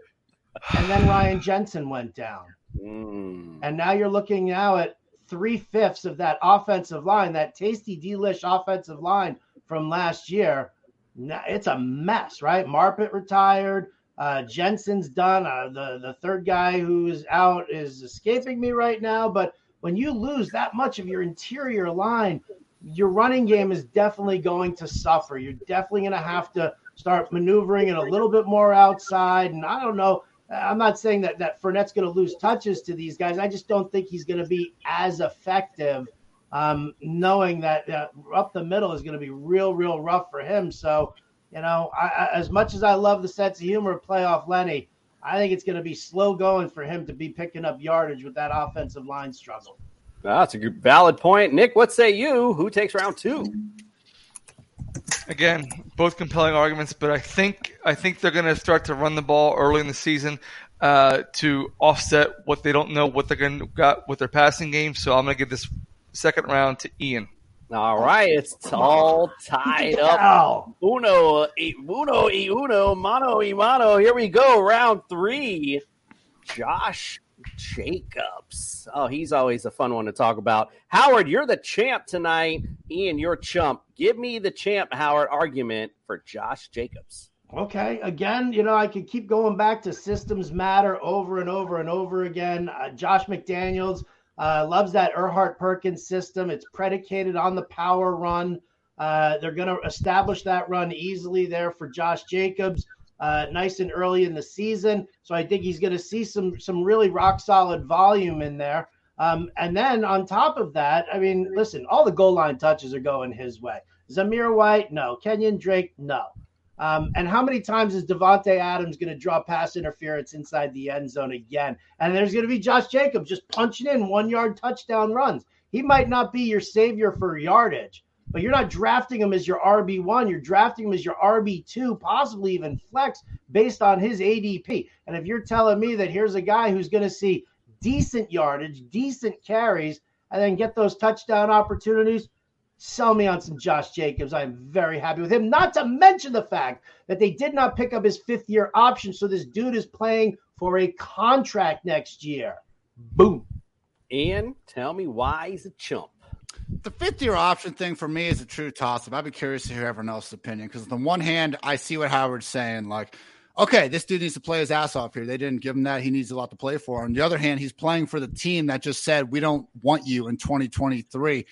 And then Ryan Jensen went down. Mm. And now you're looking now at three fifths of that offensive line, that tasty delish offensive line from last year. Now it's a mess, right? Marpet retired. Uh, Jensen's done. Uh, the the third guy who's out is escaping me right now. But when you lose that much of your interior line, your running game is definitely going to suffer. You're definitely going to have to start maneuvering it a little bit more outside. And I don't know. I'm not saying that that Fournette's going to lose touches to these guys. I just don't think he's going to be as effective, um, knowing that uh, up the middle is going to be real, real rough for him. So, you know, I, as much as I love the sense of humor of playoff Lenny, I think it's going to be slow going for him to be picking up yardage with that offensive line struggle. That's a good, valid point. Nick, what say you? Who takes round two? Again, both compelling arguments, but I think I think they're going to start to run the ball early in the season uh, to offset what they don't know what they're going to got with their passing game. So I'm going to give this second round to Ian. All right, it's all tied up. Uno, e- uno, e uno, mano, e mano. Here we go, round three. Josh Jacobs. Oh, he's always a fun one to talk about. Howard, you're the champ tonight. Ian, you're chump. Give me the champ, Howard, argument for Josh Jacobs. Okay, again, you know, I could keep going back to systems matter over and over and over again. Uh, Josh McDaniels uh, loves that Erhardt Perkins system. It's predicated on the power run. Uh, they're going to establish that run easily there for Josh Jacobs, uh, nice and early in the season. So I think he's going to see some some really rock solid volume in there. Um, and then on top of that, I mean, listen, all the goal line touches are going his way. Zamir White, no. Kenyon Drake, no. Um, and how many times is Davante Adams going to draw pass interference inside the end zone again? And there's going to be Josh Jacobs just punching in one yard touchdown runs. He might not be your savior for yardage, but you're not drafting him as your RB1. You're drafting him as your RB2, possibly even flex based on his ADP. And if you're telling me that here's a guy who's going to see decent yardage, decent carries, and then get those touchdown opportunities, sell me on some Josh Jacobs. I'm very happy with him. Not to mention the fact that they did not pick up his fifth year option. So this dude is playing for a contract next year. Boom. And tell me why he's a chump. The fifth year option thing for me is a true toss up. I'd be curious to hear everyone else's opinion because, on the one hand, I see what Howard's saying. Like, okay, this dude needs to play his ass off here. They didn't give him that. He needs a lot to play for. On the other hand, he's playing for the team that just said, we don't want you in 2023.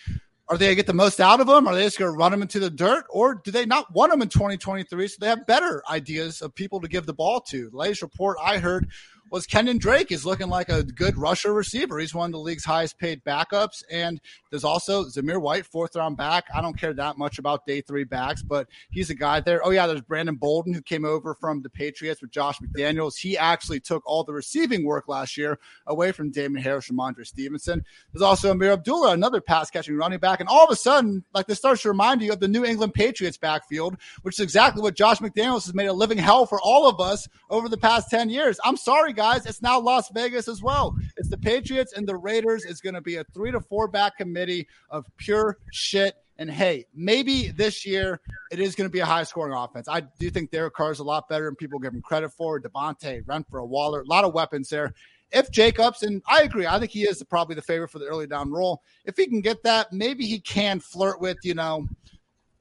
Are they going to get the most out of him? Are they just going to run him into the dirt? Or do they not want him in 2023 so they have better ideas of people to give the ball to? The latest report I heard was Kenyon Drake is looking like a good rusher receiver. He's one of the league's highest paid backups. And there's also Zamir White, fourth round back. I don't care that much about day three backs, but he's a guy there. Oh, yeah, there's Brandon Bolden who came over from the Patriots with Josh McDaniels. He actually took all the receiving work last year away from Damien Harris and Rhamondre Stevenson. There's also Ameer Abdullah, another pass catching running back. And all of a sudden, like this starts to remind you of the New England Patriots backfield, which is exactly what Josh McDaniels has made a living hell for all of us over the past 10 years. I'm sorry, guys. It's now Las Vegas as well. It's the Patriots and the Raiders. It's going to be a three to four back committee of pure shit. And hey, maybe this year it is going to be a high scoring offense. I do think Derek Carr is a lot better and people give him credit for. Davante, Renfrow, Waller, a lot of weapons there. If Jacobs, and I agree, I think he is probably the favorite for the early down role. If he can get that, maybe he can flirt with, you know,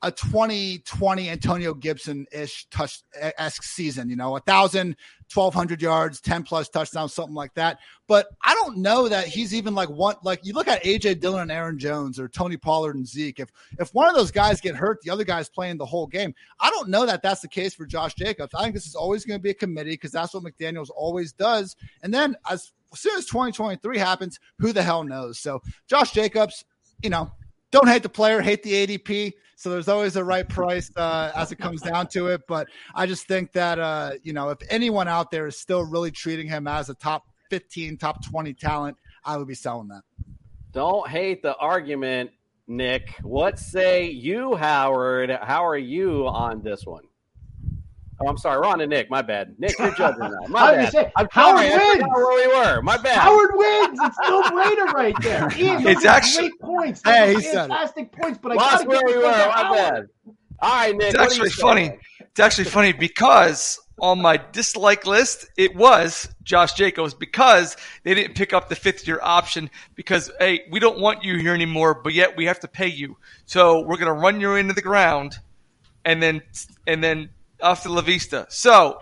a 2020 Antonio Gibson ish touch esque season, you know, a thousand, 1200 yards, 10 plus touchdowns, something like that. But I don't know that he's even like one, like you look at AJ Dillon and Aaron Jones or Tony Pollard and Zeke. If, if one of those guys get hurt, the other guy's playing the whole game. I don't know that that's the case for Josh Jacobs. I think this is always going to be a committee because that's what McDaniels always does. And then as, as soon as 2023 happens, who the hell knows? So Josh Jacobs, you know, don't hate the player, hate the ADP. So there's always a right price uh, as it comes down to it. But I just think that uh, you know if anyone out there is still really treating him as a top 15, top 20 talent, I would be selling that. Don't hate the argument, Nick. What say you, Howard? How are you on this one? Oh, I'm sorry, Ron and Nick. My bad. Nick, you're judging now. My bad. Say, I'm Howard sorry. Wins. forgot where we were. My bad. Howard wins. It's no brainer right there. Ian, It's actually- great points. Hey, he are said it. fantastic points. But I Lost where we were. My Howard. bad. All right, Nick. It's actually funny. It's actually funny because on my dislike list, it was Josh Jacobs because they didn't pick up the fifth year option because, hey, we don't want you here anymore, but yet we have to pay you. So we're going to run you into the ground and then, and then off to La Vista. So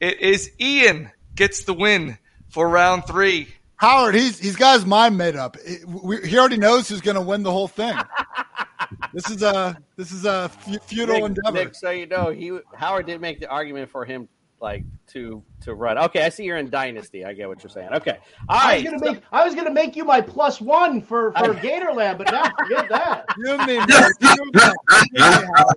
it is Ian gets the win for round three. Howard, he's he's got his mind made up. It- we- he already knows who's going to win the whole thing. this is a this is a futile Nick, endeavor. Nick, so you know, he Howard did make the argument for him, like to to run. Okay, I see you're in Dynasty. I get what you're saying. Okay, all I right. was gonna make I was gonna make you my plus one for for I- Gatorland, but now forget that. You and me, man. You and me. You and me, Howard.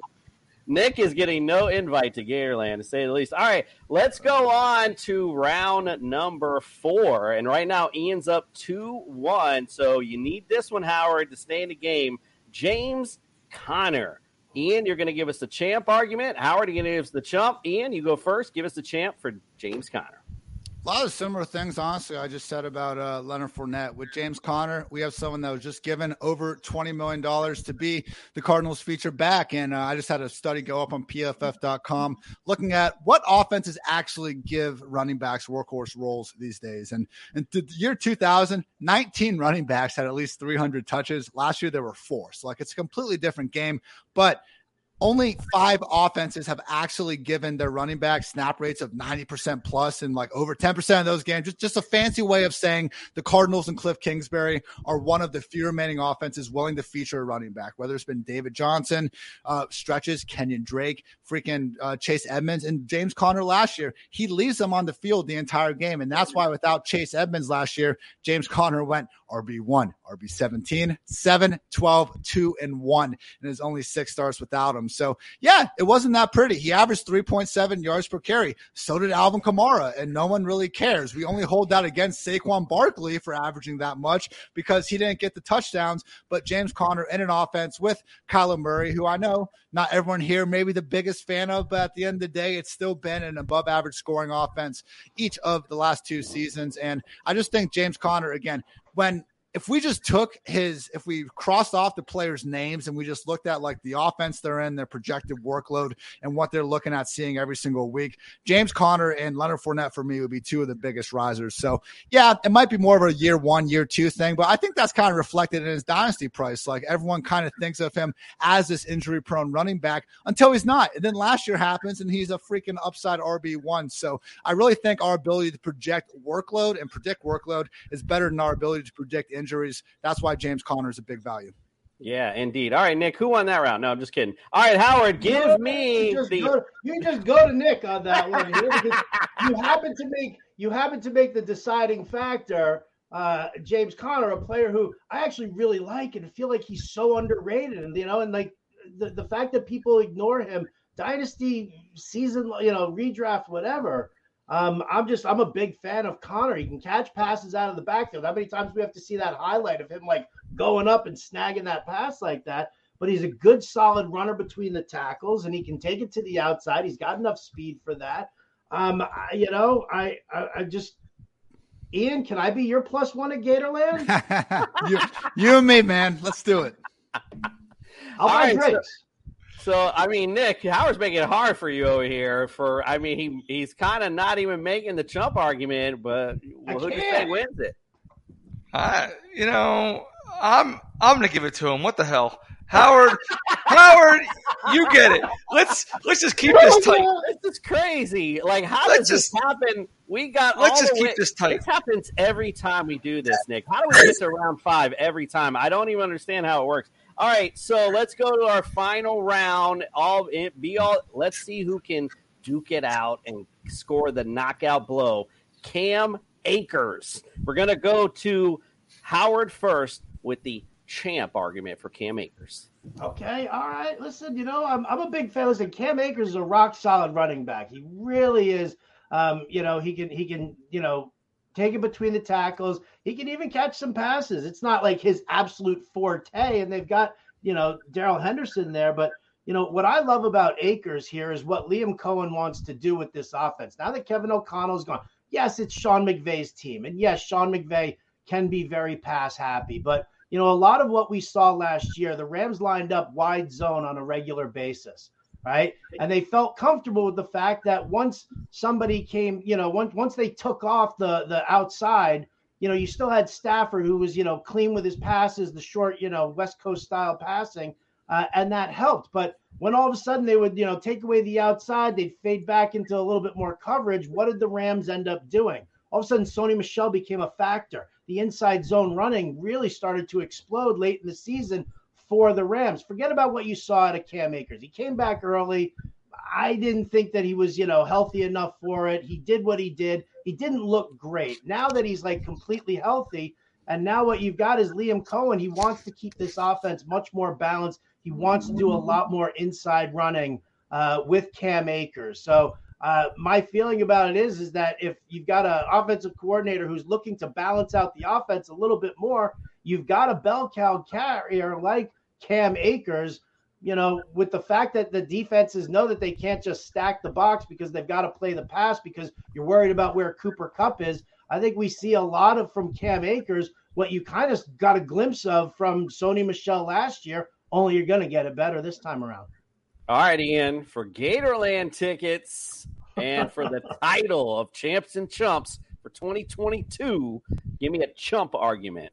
Nick is getting no invite to Gatorland, to say the least. All right, let's go on to round number four. And right now, Ian's up 2 1. So you need this one, Howard, to stay in the game. James Conner. Ian, you're going to give us the champ argument. Howard, you're going to give us the chump. Ian, you go first. Give us the champ for James Conner. A lot of similar things, honestly. I just said about uh, Leonard Fournette with James Conner. We have someone that was just given over twenty million dollars to be the Cardinals' feature back, and uh, I just had a study go up on PFF.com looking at what offenses actually give running backs workhorse roles these days. And in the year 2000, 19 running backs had at least 300 touches. Last year there were four, so like it's a completely different game. But only five offenses have actually given their running back snap rates of 90% plus and like over 10% of those games. Just, just a fancy way of saying the Cardinals and Cliff Kingsbury are one of the few remaining offenses willing to feature a running back, whether it's been David Johnson, uh, stretches, Kenyon Drake, freaking uh, Chase Edmonds, and James Conner last year. He leaves them on the field the entire game. And that's why without Chase Edmonds last year, James Conner went RB1, RB17, 7, 12, 2, and 1. And there's only six starts without him. So, yeah, it wasn't that pretty. He averaged 3.7 yards per carry. So did Alvin Kamara, and no one really cares. We only hold that against Saquon Barkley for averaging that much because he didn't get the touchdowns. But James Conner in an offense with Kyler Murray, who I know not everyone here may be the biggest fan of, but at the end of the day, it's still been an above average scoring offense each of the last two seasons. And I just think James Conner, again, when if we just took his, if we crossed off the players' names and we just looked at like the offense they're in, their projected workload, and what they're looking at seeing every single week, James Conner and Leonard Fournette for me would be two of the biggest risers. So, yeah, it might be more of a year one, year two thing, but I think that's kind of reflected in his dynasty price. Like everyone kind of thinks of him as this injury prone running back until he's not. And then last year happens and he's a freaking upside RB1. So, I really think our ability to project workload and predict workload is better than our ability to predict injuries. That's why James Conner is a big value. Yeah, indeed. All right, Nick, who won that round? No, I'm just kidding. All right, Howard, give me you just, the. go, you just go to Nick on that one you happen to make you happen to make the deciding factor. Uh, James Conner, a player who I actually really like and feel like he's so underrated, and you know, and like the, the fact that people ignore him, dynasty season, you know, redraft, whatever. Um, I'm just I'm a big fan of Conner. He can catch passes out of the backfield. How many times do we have to see that highlight of him like going up and snagging that pass like that? But he's a good solid runner between the tackles, and he can take it to the outside. He's got enough speed for that. Um, I, you know, I, I I just Ian, can I be your plus one at Gatorland? you, you and me, man. Let's do it. I'll buy right, so- drinks. So I mean, Nick, Howard's making it hard for you over here. For I mean, he he's kind of not even making the chump argument, but well, who do you think wins it? I, you know, I'm I'm gonna give it to him. What the hell, Howard? Howard, you get it. Let's let's just keep this tight. This is crazy. Like, how Let's does this happen? We got. let's all just the keep way- this tight. This happens every time we do this, Nick. How do we get to round five every time? I don't even understand how it works. All right, so let's go to our final round. All be all. Let's see who can duke it out and score the knockout blow. Cam Akers. We're gonna go to Howard first with the champ argument for Cam Akers. Okay, all right. Listen, you know, I'm, I'm a big fan. Listen, Cam Akers is a rock solid running back. He really is. Um, you know, he can he can you know take it between the tackles. He can even catch some passes. It's not like his absolute forte, and they've got you know Darrell Henderson there, but. You know what I love about Akers here is what Liam Coen wants to do with this offense. Now that Kevin O'Connell's gone, yes, it's Sean McVay's team, and yes, Sean McVay can be very pass happy, but you know, a lot of what we saw last year, the Rams lined up wide zone on a regular basis, right? And they felt comfortable with the fact that once somebody came, you know, once once they took off the the outside, you know, you still had Stafford who was, you know, clean with his passes, the short, you know, West Coast style passing, uh, and that helped. But when all of a sudden they would, you know, take away the outside, they'd fade back into a little bit more coverage. What did the Rams end up doing? All of a sudden, Sony Michel became a factor. The inside zone running really started to explode late in the season for the Rams. Forget about what you saw out of Cam Akers. He came back early. I didn't think that he was, you know, healthy enough for it. He did what he did. He didn't look great. Now that he's like completely healthy, and now what you've got is Liam Coen. He wants to keep this offense much more balanced. He wants to do a lot more inside running uh, with Cam Akers. So uh, my feeling about it is, is that if you've got an offensive coordinator who's looking to balance out the offense a little bit more, you've got a bell cow carrier like Cam Akers. You know, with the fact that the defenses know that they can't just stack the box because they've got to play the pass because you're worried about where Cooper Kupp is. I think we see a lot of from Cam Akers what you kind of got a glimpse of from Sony Michel last year. Only you're going to get it better this time around. All right, Ian, for Gatorland tickets and for the title of Champs and Chumps for 2022, give me a chump argument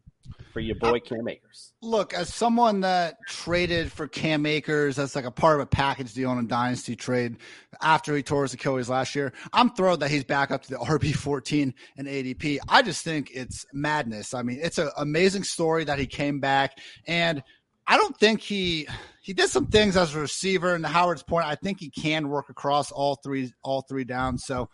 for your boy Cam Akers. Look, as someone that traded for Cam Akers that's like a part of a package deal on a dynasty trade after he tore his Achilles last year, I'm thrilled that he's back up to the RB 14 and ADP. I just think it's madness. I mean, it's an amazing story that he came back, and I don't think he he did some things as a receiver. And to Howard's point, I think he can work across all three all three downs. So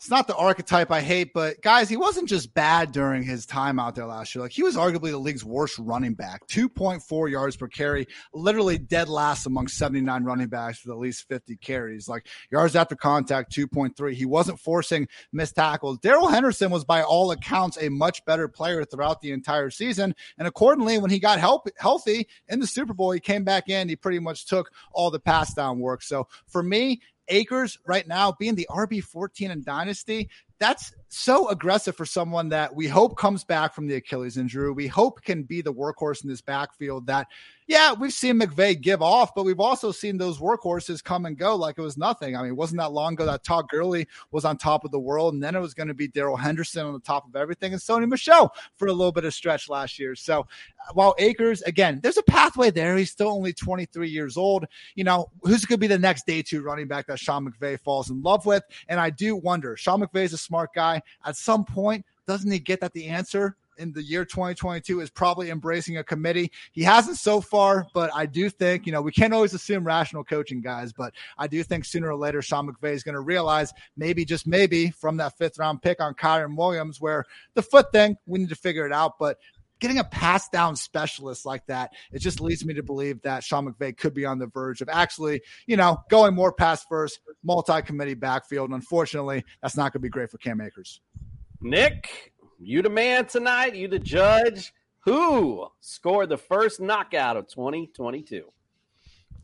it's not the archetype I hate, but guys, he wasn't just bad during his time out there last year. Like he was arguably the league's worst running back, 2.4 yards per carry, literally dead last among 79 running backs with at least 50 carries. Like yards after contact, 2.3. He wasn't forcing missed tackles. Darrell Henderson was by all accounts a much better player throughout the entire season. And accordingly, when he got help, healthy in the Super Bowl, he came back in. He pretty much took all the pass down work. So for me, Akers right now being the RB 14 in Dynasty, that's so aggressive for someone that we hope comes back from the Achilles injury. We hope can be the workhorse in this backfield that, yeah, we've seen McVay give off, but we've also seen those workhorses come and go like it was nothing. I mean, it wasn't that long ago that Todd Gurley was on top of the world, and then it was going to be Darrell Henderson on the top of everything, and Sony Michel for a little bit of stretch last year. So uh, while Akers, again, there's a pathway there. He's still only 23 years old. You know, who's going to be the next day two running back that Sean McVay falls in love with? And I do wonder, Sean McVay is a smart guy. At some point, doesn't he get that the answer in the year 2022 is probably embracing a committee. He hasn't so far, but I do think, you know, we can't always assume rational coaching, guys, but I do think sooner or later Sean McVay is going to realize maybe, just maybe, from that fifth round pick on Kyren Williams, where the foot thing, we need to figure it out. But getting a pass down specialist like that, it just leads me to believe that Sean McVay could be on the verge of actually, you know, going more pass first, multi committee backfield. And unfortunately, that's not going to be great for Cam Akers. Nick, you the man tonight. You the judge. Who scored the first knockout of 2022?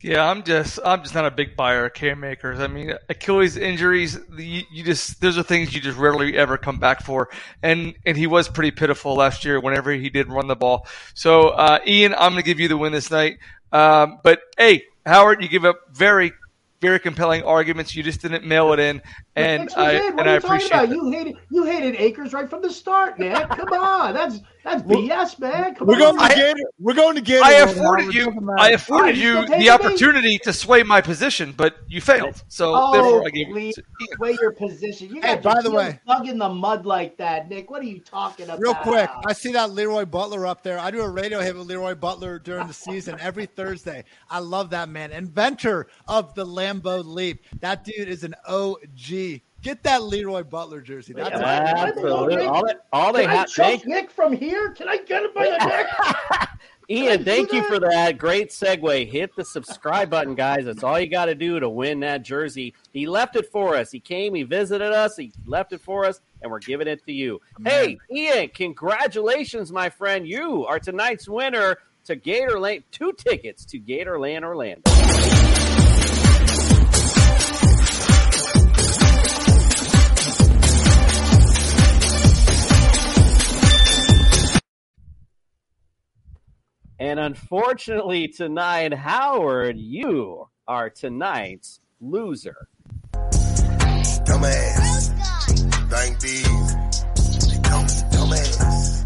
Yeah, I'm just I'm just not a big buyer of Cam Akers. I mean, Achilles injuries, you, you just those are things you just rarely ever come back for, and and he was pretty pitiful last year whenever he did run the ball. So, uh, Ian, I'm going to give you the win this night. Um, but hey, Howard, you give up very very compelling arguments. You just didn't mail it in, and I and what I are you talking appreciate about? that. You hated you hated Akers right from the start, man. Come on, that's that's BS, man. Come We're on. going to Gator. We're going to Gator. I World, afforded you. I afforded Oh, you you the hated me? opportunity to sway my position, but you failed. So Oh, therefore, I gave it please to sway your position. You Hey, got by your the way- dug in the mud like that, Nick. What are you talking about? Real quick, I see that Leroy Butler up there. I do a radio hit with Leroy Butler during the season every Thursday. I love that man. Inventor of the Lambeau Leap. That dude is an OG. Get that Leroy Butler jersey. That's Am I- am I the low Absolutely. All they, all they Can I have. choke Thank, Nick from here? Can I get him by the neck? Ian, thank you for that great segue. Hit the subscribe button, guys. That's all you got to do to win that jersey. He left it for us. He came, he visited us, he left it for us, and we're giving it to you. Hey, Ian, congratulations, my friend. You are tonight's winner to Gatorland. Two tickets to Gatorland Orlando. And unfortunately, tonight, Howard, you are tonight's loser. Dumbass. Thank these. Dumbass.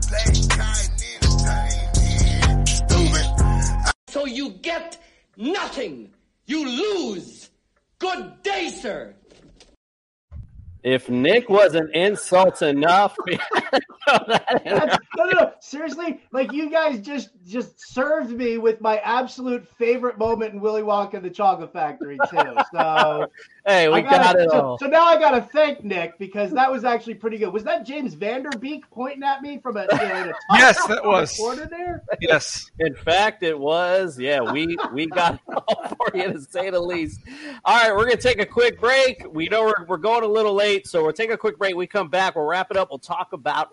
So you get nothing. You lose. Good day, sir. If Nick wasn't insult enough, That's, no, no, no. Seriously, like you guys just just served me with my absolute favorite moment in Willy Wonka and the Chocolate Factory too. So hey, we gotta- got it so, all. So now I got to thank Nick because that was actually pretty good. Was that James Vanderbeek pointing at me from a, you know, a Yes, that was. corner there? Yes. In fact, it was. Yeah, we we got it all for you to say the least. All right, we're gonna take a quick break. We know we're, we're going a little late, so we'll take a quick break. We come back, we'll wrap it up. We'll talk about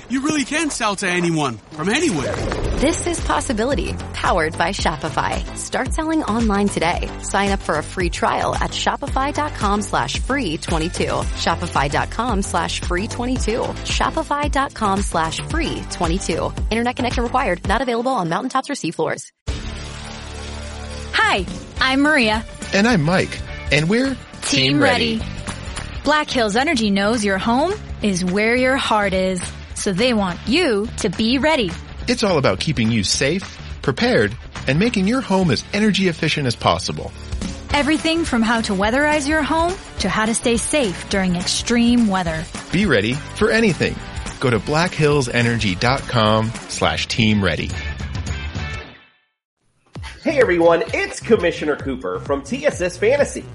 you really can sell to anyone from anywhere. This is Possibility, powered by Shopify. Start selling online today. Sign up for a free trial at shopify.com slash free 22. Shopify.com slash free 22. Shopify.com slash free 22. Internet connection required. Not available on mountaintops or seafloors. Hi, I'm Maria. And I'm Mike. And we're Team Ready. Black Hills Energy knows your home is where your heart is. So they want you to be ready. It's all about keeping you safe, prepared, and making your home as energy efficient as possible. Everything from how to weatherize your home to how to stay safe during extreme weather. Be ready for anything. go to blackhillsenergy.com slash team ready. Hey everyone, it's Commissioner Cooper from TSS Fantasy.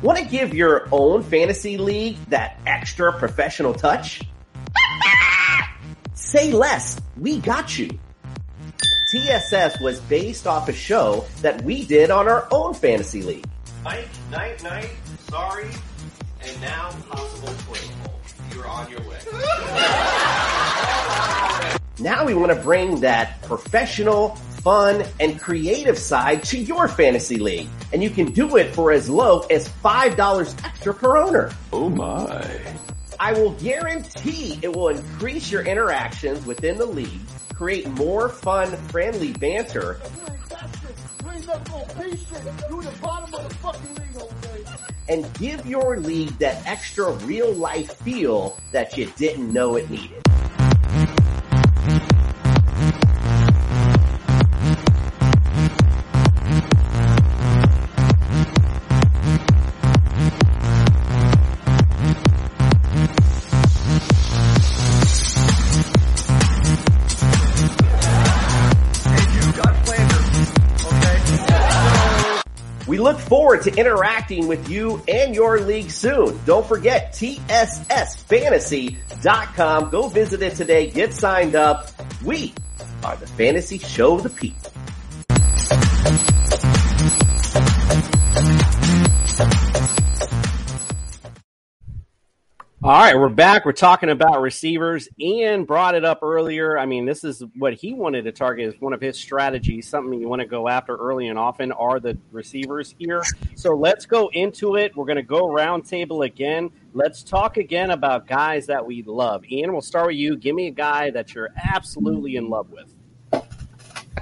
Want to give your own fantasy league that extra professional touch? Say less, we got you. TSS was based off a show that we did on our own fantasy league. Mike, night, night, sorry, and now possible toilet bowl. You're on your way. Now we want to bring that professional, fun, and creative side to your fantasy league. And you can do it for as low as $5 extra per owner. Oh my. I will guarantee it will increase your interactions within the league, create more fun, friendly banter, and give your league that extra real life feel that you didn't know it needed. Look forward to interacting with you and your league soon. Don't forget TSSFantasy.com. Go visit it today. Get signed up. We are the fantasy show of the people. All right, we're back. We're talking about receivers. Ian brought it up earlier. I mean, this is what he wanted to target as one of his strategies, something you want to go after early and often are the receivers here. So let's go into it. We're going to go round table again. Let's talk again about guys that we love. Ian, we'll start with you. Give me a guy that you're absolutely in love with.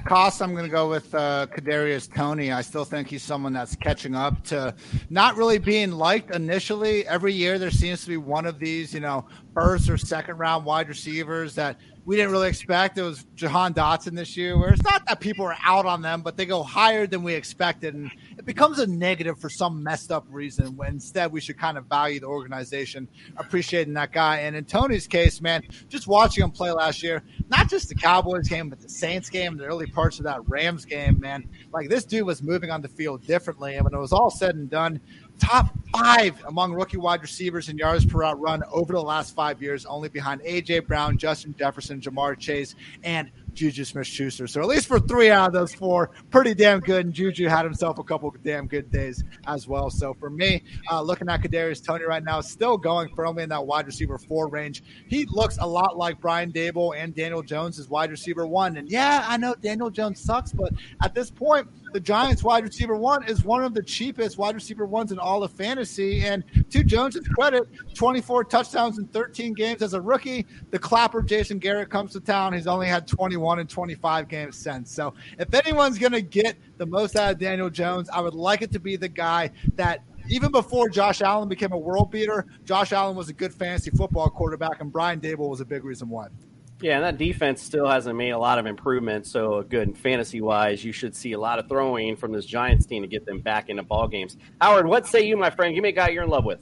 Cost, I'm going to go with uh, Kadarius Toney. I still think he's someone that's catching up to not really being liked initially. Every year there seems to be one of these, you know, first or second round wide receivers that we didn't really expect. It was Jahan Dotson this year, where it's not that people are out on them, but they go higher than we expected, and it becomes a negative for some messed up reason. When instead we should kind of value the organization, appreciating that guy. And in Toney's case, man, just watching him play last year, not just the Cowboys game, but the Saints game, the early parts of that Rams game, man, like this dude was moving on the field differently. And when it was all said and done, top five among rookie wide receivers in yards per route run over the last five years, only behind AJ Brown, Justin Jefferson, Ja'Marr Chase, and Juju Smith Schuster. So at least for three out of those four, pretty damn good. And Juju had himself a couple damn good days as well. So for me, uh, looking at Kadarius Toney right now, still going firmly in that wide receiver four range. He looks a lot like Brian Daboll and Daniel Jones as wide receiver one. And yeah, I know Daniel Jones sucks, but at this point, the Giants wide receiver one is one of the cheapest wide receiver ones in all of fantasy. And to Jones's credit, 24 touchdowns in 13 games as a rookie. The clapper Jason Garrett comes to town. He's only had 21 and 25 games since. So if anyone's going to get the most out of Daniel Jones, I would like it to be the guy that even before Josh Allen became a world beater, Josh Allen was a good fantasy football quarterback, and Brian Daboll was a big reason why. Yeah, and that defense still hasn't made a lot of improvements. So, good fantasy wise, you should see a lot of throwing from this Giants team to get them back into ball games. Howard, what say you, my friend? Give me a guy you're in love with.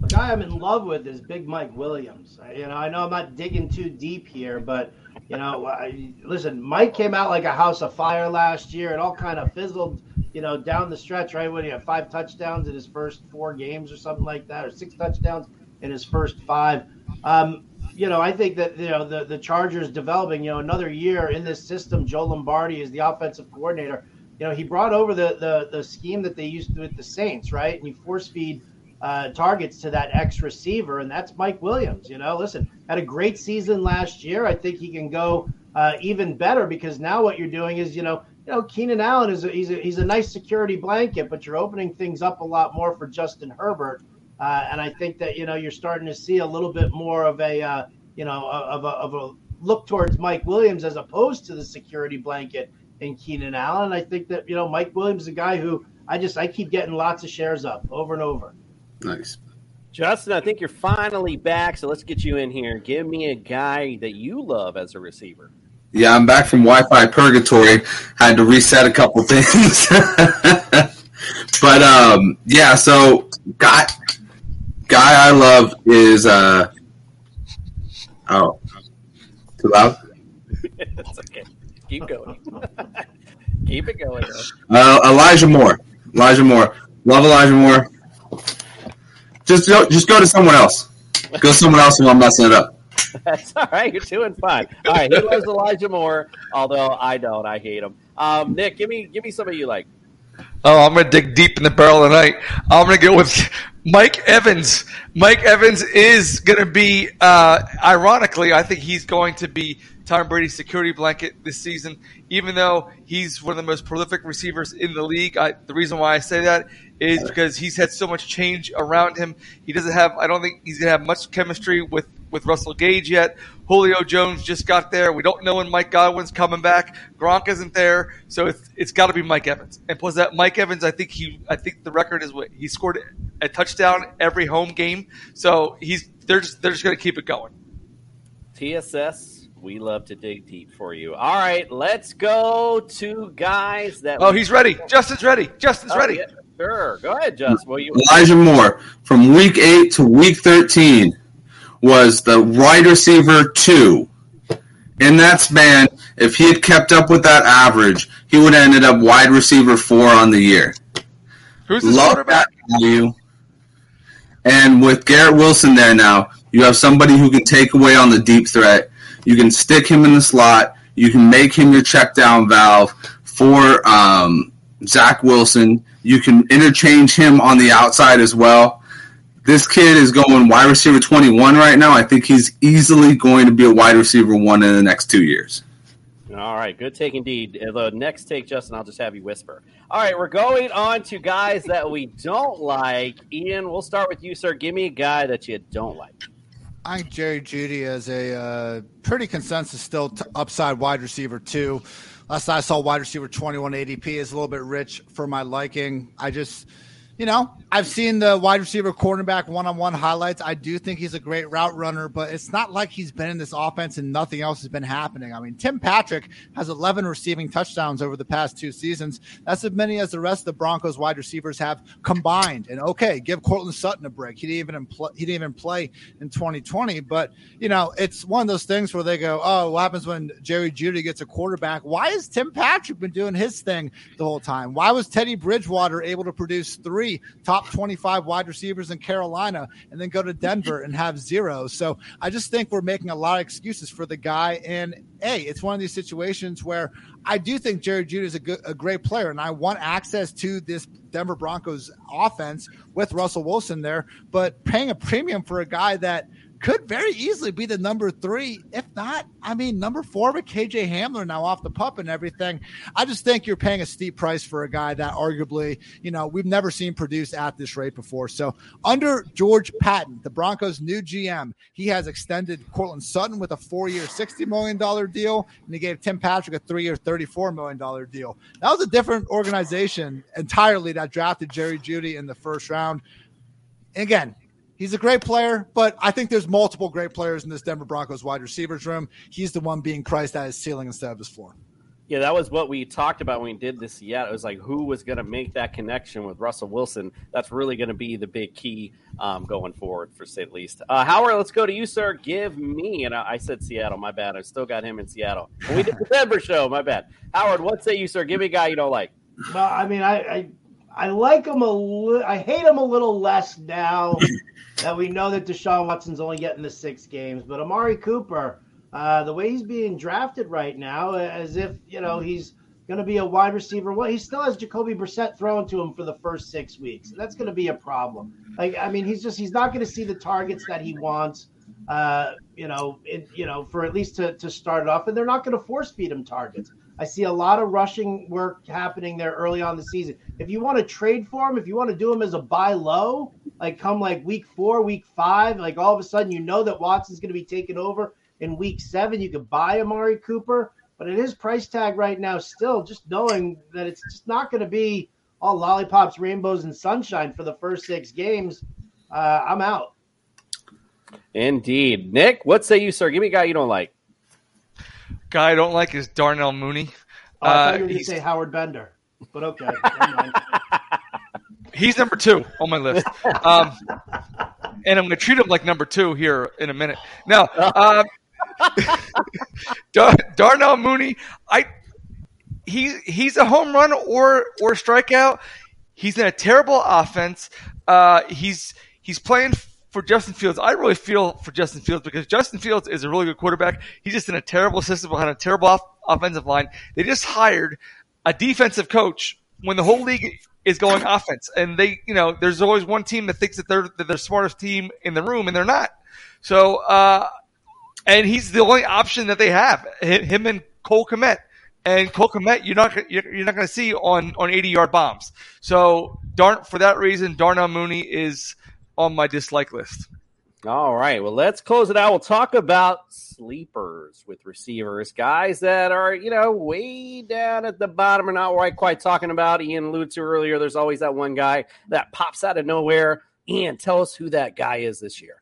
The guy I'm in love with is Big Mike Williams. You know, I know I'm not digging too deep here, but you know, I, listen, Mike came out like a house of fire last year. It all kind of fizzled, you know, down the stretch, right? When he had five touchdowns in his first four games or something like that, or six touchdowns in his first five. Um, you know, I think that you know the the Chargers developing, you know, another year in this system. Joe Lombardi is the offensive coordinator. You know, he brought over the the the scheme that they used with the Saints, right? And you force feed uh, targets to that X receiver, and that's Mike Williams. You know, listen, had a great season last year. I think he can go uh, even better because now what you're doing is, you know, you know, Keenan Allen is a, he's a, he's a nice security blanket, but you're opening things up a lot more for Justin Herbert. Uh, and I think that you know you're starting to see a little bit more of a uh, you know of a, of a look towards Mike Williams as opposed to the security blanket in Keenan Allen. I think that you know Mike Williams is a guy who I just I keep getting lots of shares up over and over. Nice. Justin, I think you're finally back, so let's get you in here. Give me a guy that you love as a receiver. Yeah, I'm back from Wi-Fi purgatory. Had to reset a couple things, but um, yeah. So guy, guy I love is uh, Oh, too loud. That's okay. Keep going. Keep it going. Uh, Elijah Moore. Elijah Moore. Love Elijah Moore. Just go, just go to someone else. Go to someone else while I'm messing it up. That's all right. You're doing fine. All right. He loves Elijah Moore, although I don't. I hate him. Um, Nick, give me give me somebody you like. Oh, I'm going to dig deep in the barrel tonight. I'm going to go with Mike Evans. Mike Evans is going to be, uh, ironically, I think he's going to be Tom Brady's security blanket this season, even though he's one of the most prolific receivers in the league. I, the reason why I say that is because he's had so much change around him. He doesn't have, I don't think he's going to have much chemistry with, with Russell Gage yet. Julio Jones just got there. We don't know when Mike Godwin's coming back. Gronk isn't there, so it's, it's got to be Mike Evans. And plus that Mike Evans, I think he, I think the record is what he scored a touchdown every home game. So he's they're just they're just going to keep it going. TSS, we love to dig deep for you. All right, let's go to guys that. Oh, he's ready. Justin's ready. Justin's Oh, ready. yeah, Sure, go ahead, Justin. Well, you Elijah Moore from week eight to week thirteen was the wide receiver two. In that span, if he had kept up with that average, he would have ended up wide receiver four on the year. Who's his Love quarterback? that value. And with Garrett Wilson there now, you have somebody who can take away on the deep threat. You can stick him in the slot. You can make him your check down valve for um, Zach Wilson. You can interchange him on the outside as well. This kid is going wide receiver 21 right now. I think he's easily going to be a wide receiver one in the next two years. All right, good take indeed. Uh, The next take, Justin, I'll just have you whisper. All right, we're going on to guys that we don't like. Ian, we'll start with you, sir. Give me a guy that you don't like. I think Jerry Jeudy is a uh, pretty consensus still t- upside wide receiver too. Last I saw wide receiver 21 ADP is a little bit rich for my liking. I just, you know, I've seen the wide receiver cornerback one on one highlights. I do think he's a great route runner, but it's not like he's been in this offense and nothing else has been happening. I mean, Tim Patrick has 11 receiving touchdowns over the past two seasons. That's as many as the rest of the Broncos wide receivers have combined. And okay, give Courtland Sutton a break. He didn't even play, he didn't even play in 2020, but you know, it's one of those things where they go, "Oh, what happens when Jerry Jeudy gets a quarterback? Why has Tim Patrick been doing his thing the whole time? Why was Teddy Bridgewater able to produce three top 25 wide receivers in Carolina and then go to Denver and have zero. So I just think we're making a lot of excuses for the guy. And hey, it's one of these situations where I do think Jerry Jeudy is a, good, a great player, and I want access to this Denver Broncos offense with Russell Wilson there. But paying a premium for a guy that could very easily be the number three, if not, I mean, number four with KJ Hamler now off the pup and everything. I just think you're paying a steep price for a guy that arguably, you know, we've never seen produce at this rate before. So under George Paton, the Broncos' new GM, he has extended Courtland Sutton with a four year, $60 million deal, and he gave Tim Patrick a three year, $34 million deal. That was a different organization entirely that drafted Jerry Jeudy in the first round. Again, He's a great player, but I think there's multiple great players in this Denver Broncos wide receivers room. He's the one being priced at his ceiling instead of his floor. Yeah, that was what we talked about when we did this. yet. it was like who was going to make that connection with Russell Wilson. That's really going to be the big key um, going forward, for say the least. Uh, Howard, let's go to you, sir. Give me, and I, I said Seattle. My bad. I still got him in Seattle. When we did the Denver show. My bad. Howard, what say you, sir? Give me a guy you don't like. Well, I mean, I I, I like him a li- I hate him a little less now that we know that Deshaun Watson's only getting the six games. But Amari Cooper, uh, the way he's being drafted right now, as if you know he's going to be a wide receiver. Well, he still has Jacoby Brissett thrown to him for the first six weeks, that's going to be a problem. Like, I mean, he's just he's not going to see the targets that he wants. Uh, you know, it, you know, for at least to, to start it off, and they're not going to force feed him targets. I see a lot of rushing work happening there early on the season. If you want to trade for him, if you want to do him as a buy low, like come like week four, week five, like all of a sudden you know that Watson's going to be taken over in week seven, you could buy Amari Cooper. But at his price tag right now, still just knowing that it's just not going to be all lollipops, rainbows, and sunshine for the first six games, uh, I'm out. Indeed, Nick. What say you, sir? Give me a guy you don't like. Guy I don't like is Darnell Mooney. Oh, I thought Uh, you were going to he's, say Howard Bender, but okay. he's number two on my list. Um, and I'm going to treat him like number two here in a minute. Now, um, Dar- Darnell Mooney, I he he's a home run or or strikeout. He's in a terrible offense. Uh, he's he's playing for Justin Fields. I really feel for Justin Fields because Justin Fields is a really good quarterback. He's just in a terrible system behind a terrible off- offensive line. They just hired a defensive coach when the whole league is going offense, and they you know there's always one team that thinks that they're that they're the smartest team in the room, and they're not. So. uh and he's the only option that they have. Him and Cole Kmet. And Cole Kmet, you're not you're not going to see on on 80 yard bombs. So darn for that reason, Darnell Mooney is on my dislike list. All right. Well, let's close it out. We'll talk about sleepers with receivers, guys that are, you know, way down at the bottom and not quite, quite talking about. Ian alluded to earlier. There's always that one guy that pops out of nowhere. Ian, tell us who that guy is this year.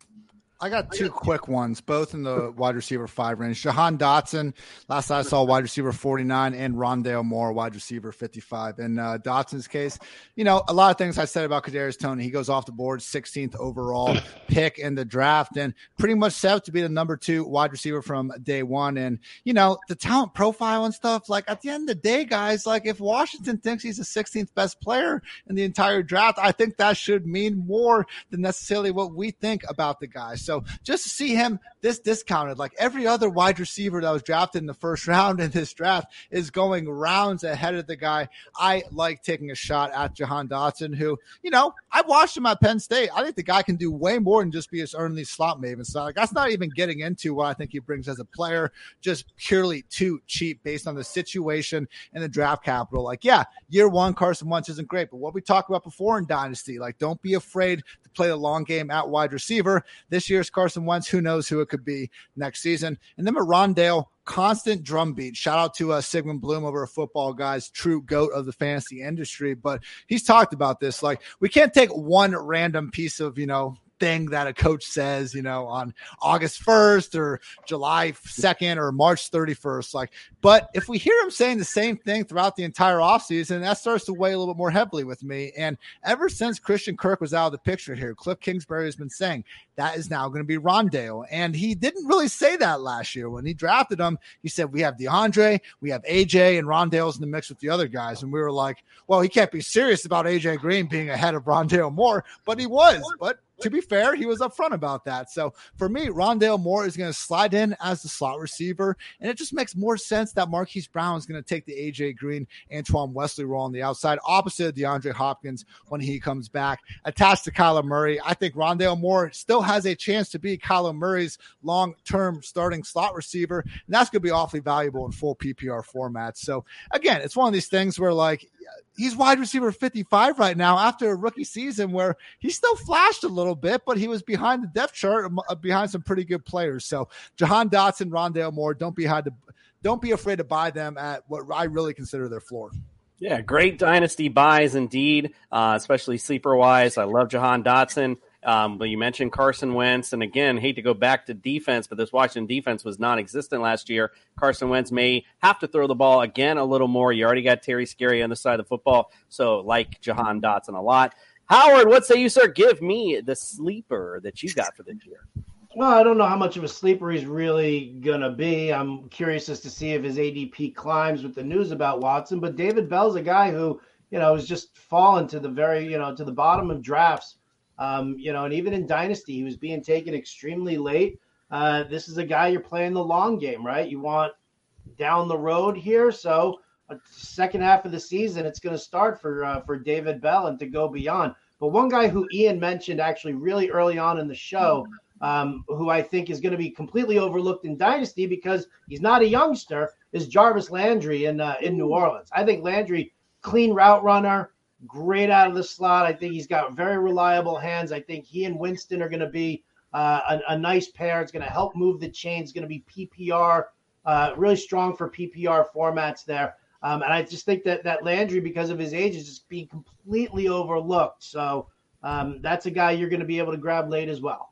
I got two quick ones, both in the wide receiver five range. Jahan Dotson, last I saw, wide receiver 49, and Rondale Moore, wide receiver 55. In uh, Dotson's case, you know, a lot of things I said about Kadarius Toney. He goes off the board, 16th overall pick in the draft, and pretty much set up to be the number two wide receiver from day one. And, you know, the talent profile and stuff, like at the end of the day, guys, like if Washington thinks he's the 16th best player in the entire draft, I think that should mean more than necessarily what we think about the guy. So, so just to see him this discounted, like every other wide receiver that was drafted in the first round in this draft is going rounds ahead of the guy. I like taking a shot at Jahan Dotson, who, you know, I watched him at Penn State. I think the guy can do way more than just be his early slot maven. So like that's not even getting into what I think he brings as a player, just purely too cheap based on the situation and the draft capital. Like, yeah, year one Carson Wentz isn't great, but what we talked about before in Dynasty, like don't be afraid play the long game at wide receiver. This year's Carson Wentz, who knows who it could be next season. And then Rondale, constant drumbeat. Shout out to uh, Sigmund Bloom over a football guys, true goat of the fantasy industry. But he's talked about this. Like we can't take one random piece of you know thing that a coach says, you know, on August 1st or July 2nd or March 31st. Like, but if we hear him saying the same thing throughout the entire offseason, that starts to weigh a little bit more heavily with me. And ever since Christian Kirk was out of the picture here, Cliff Kingsbury has been saying that is now going to be Rondale. And he didn't really say that last year when he drafted him. He said, We have DeAndre, we have AJ, and Rondale's in the mix with the other guys. And we were like, Well, he can't be serious about AJ Green being ahead of Rondale Moore, but he was. But to be fair, he was upfront about that. So for me, Rondale Moore is going to slide in as the slot receiver, and it just makes more sense that Marquise Brown is going to take the AJ Green, Antoine Wesley role on the outside, opposite of DeAndre Hopkins when he comes back, attached to Kyler Murray. I think Rondale Moore still has a chance to be Kyler Murray's long-term starting slot receiver, and that's going to be awfully valuable in full PPR formats. So again, it's one of these things where like he's wide receiver 55 right now after a rookie season where he still flashed a little bit, but he was behind the depth chart, uh, behind some pretty good players. So Jahan Dotson, Rondale Moore, don't be hard to, don't be afraid to buy them at what I really consider their floor. Yeah, great dynasty buys indeed, uh, especially sleeper wise. I love Jahan Dotson. Um, but you mentioned Carson Wentz, and again, hate to go back to defense, but this Washington defense was non-existent last year. Carson Wentz may have to throw the ball again a little more. You already got Terry Scary on the side of the football, so like Jahan Dotson a lot. Howard, what say you, sir? Give me the sleeper that you got for this year. Well, I don't know how much of a sleeper he's really gonna be. I'm curious as to see if his ADP climbs with the news about Watson. But David Bell's a guy who, you know, has just fallen to the very, you know, to the bottom of drafts um, you know, and even in Dynasty, he was being taken extremely late. Uh, this is a guy you're playing the long game, right? You want down the road here. So, uh, second half of the season, it's going to start for uh, for David Bell and to go beyond. But one guy who Ian mentioned actually really early on in the show, um, who I think is going to be completely overlooked in Dynasty because he's not a youngster, is Jarvis Landry in uh, in New Orleans. I think Landry, clean route runner, great out of the slot. I think he's got very reliable hands. I think he and Winston are going to be uh, a, a, nice pair. It's going to help move the chain. It's going to be PPR, uh, really strong for PPR formats there. Um, and I just think that that Landry, because of his age, is just being completely overlooked. So um, that's a guy you're going to be able to grab late as well.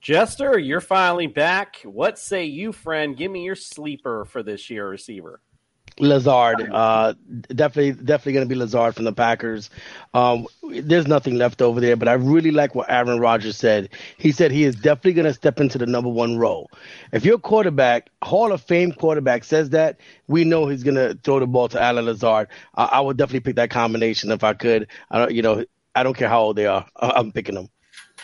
Jester, you're finally back. What say you, friend? Give me your sleeper for this year, receiver. Lazard, uh, definitely, definitely going to be Lazard from the Packers. Um, there's nothing left over there, but I really like what Aaron Rodgers said. He said he is definitely going to step into the number one role. If your quarterback, Hall of Fame quarterback, says that, we know he's going to throw the ball to Allen Lazard. I, I would definitely pick that combination if I could. I don't, you know, I don't care how old they are. I- I'm picking them.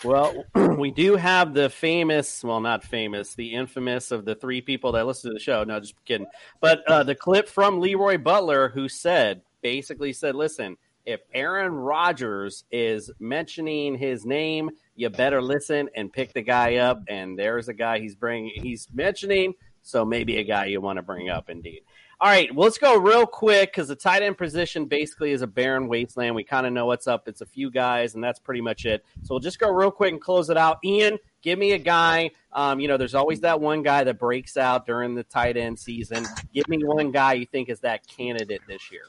Well, we do have the famous, well, not famous, the infamous of the three people that listen to the show. No, just kidding. But uh, the clip from Leroy Butler, who said, basically said, listen, if Aaron Rodgers is mentioning his name, you better listen and pick the guy up. And there's a guy he's bringing, he's mentioning. So maybe a guy you want to bring up, indeed. All right, well, let's go real quick because the tight end position basically is a barren wasteland. We kind of know what's up. It's a few guys, and that's pretty much it. So we'll just go real quick and close it out. Ian, give me a guy. Um, you know, there's always that one guy that breaks out during the tight end season. Give me one guy you think is that candidate this year.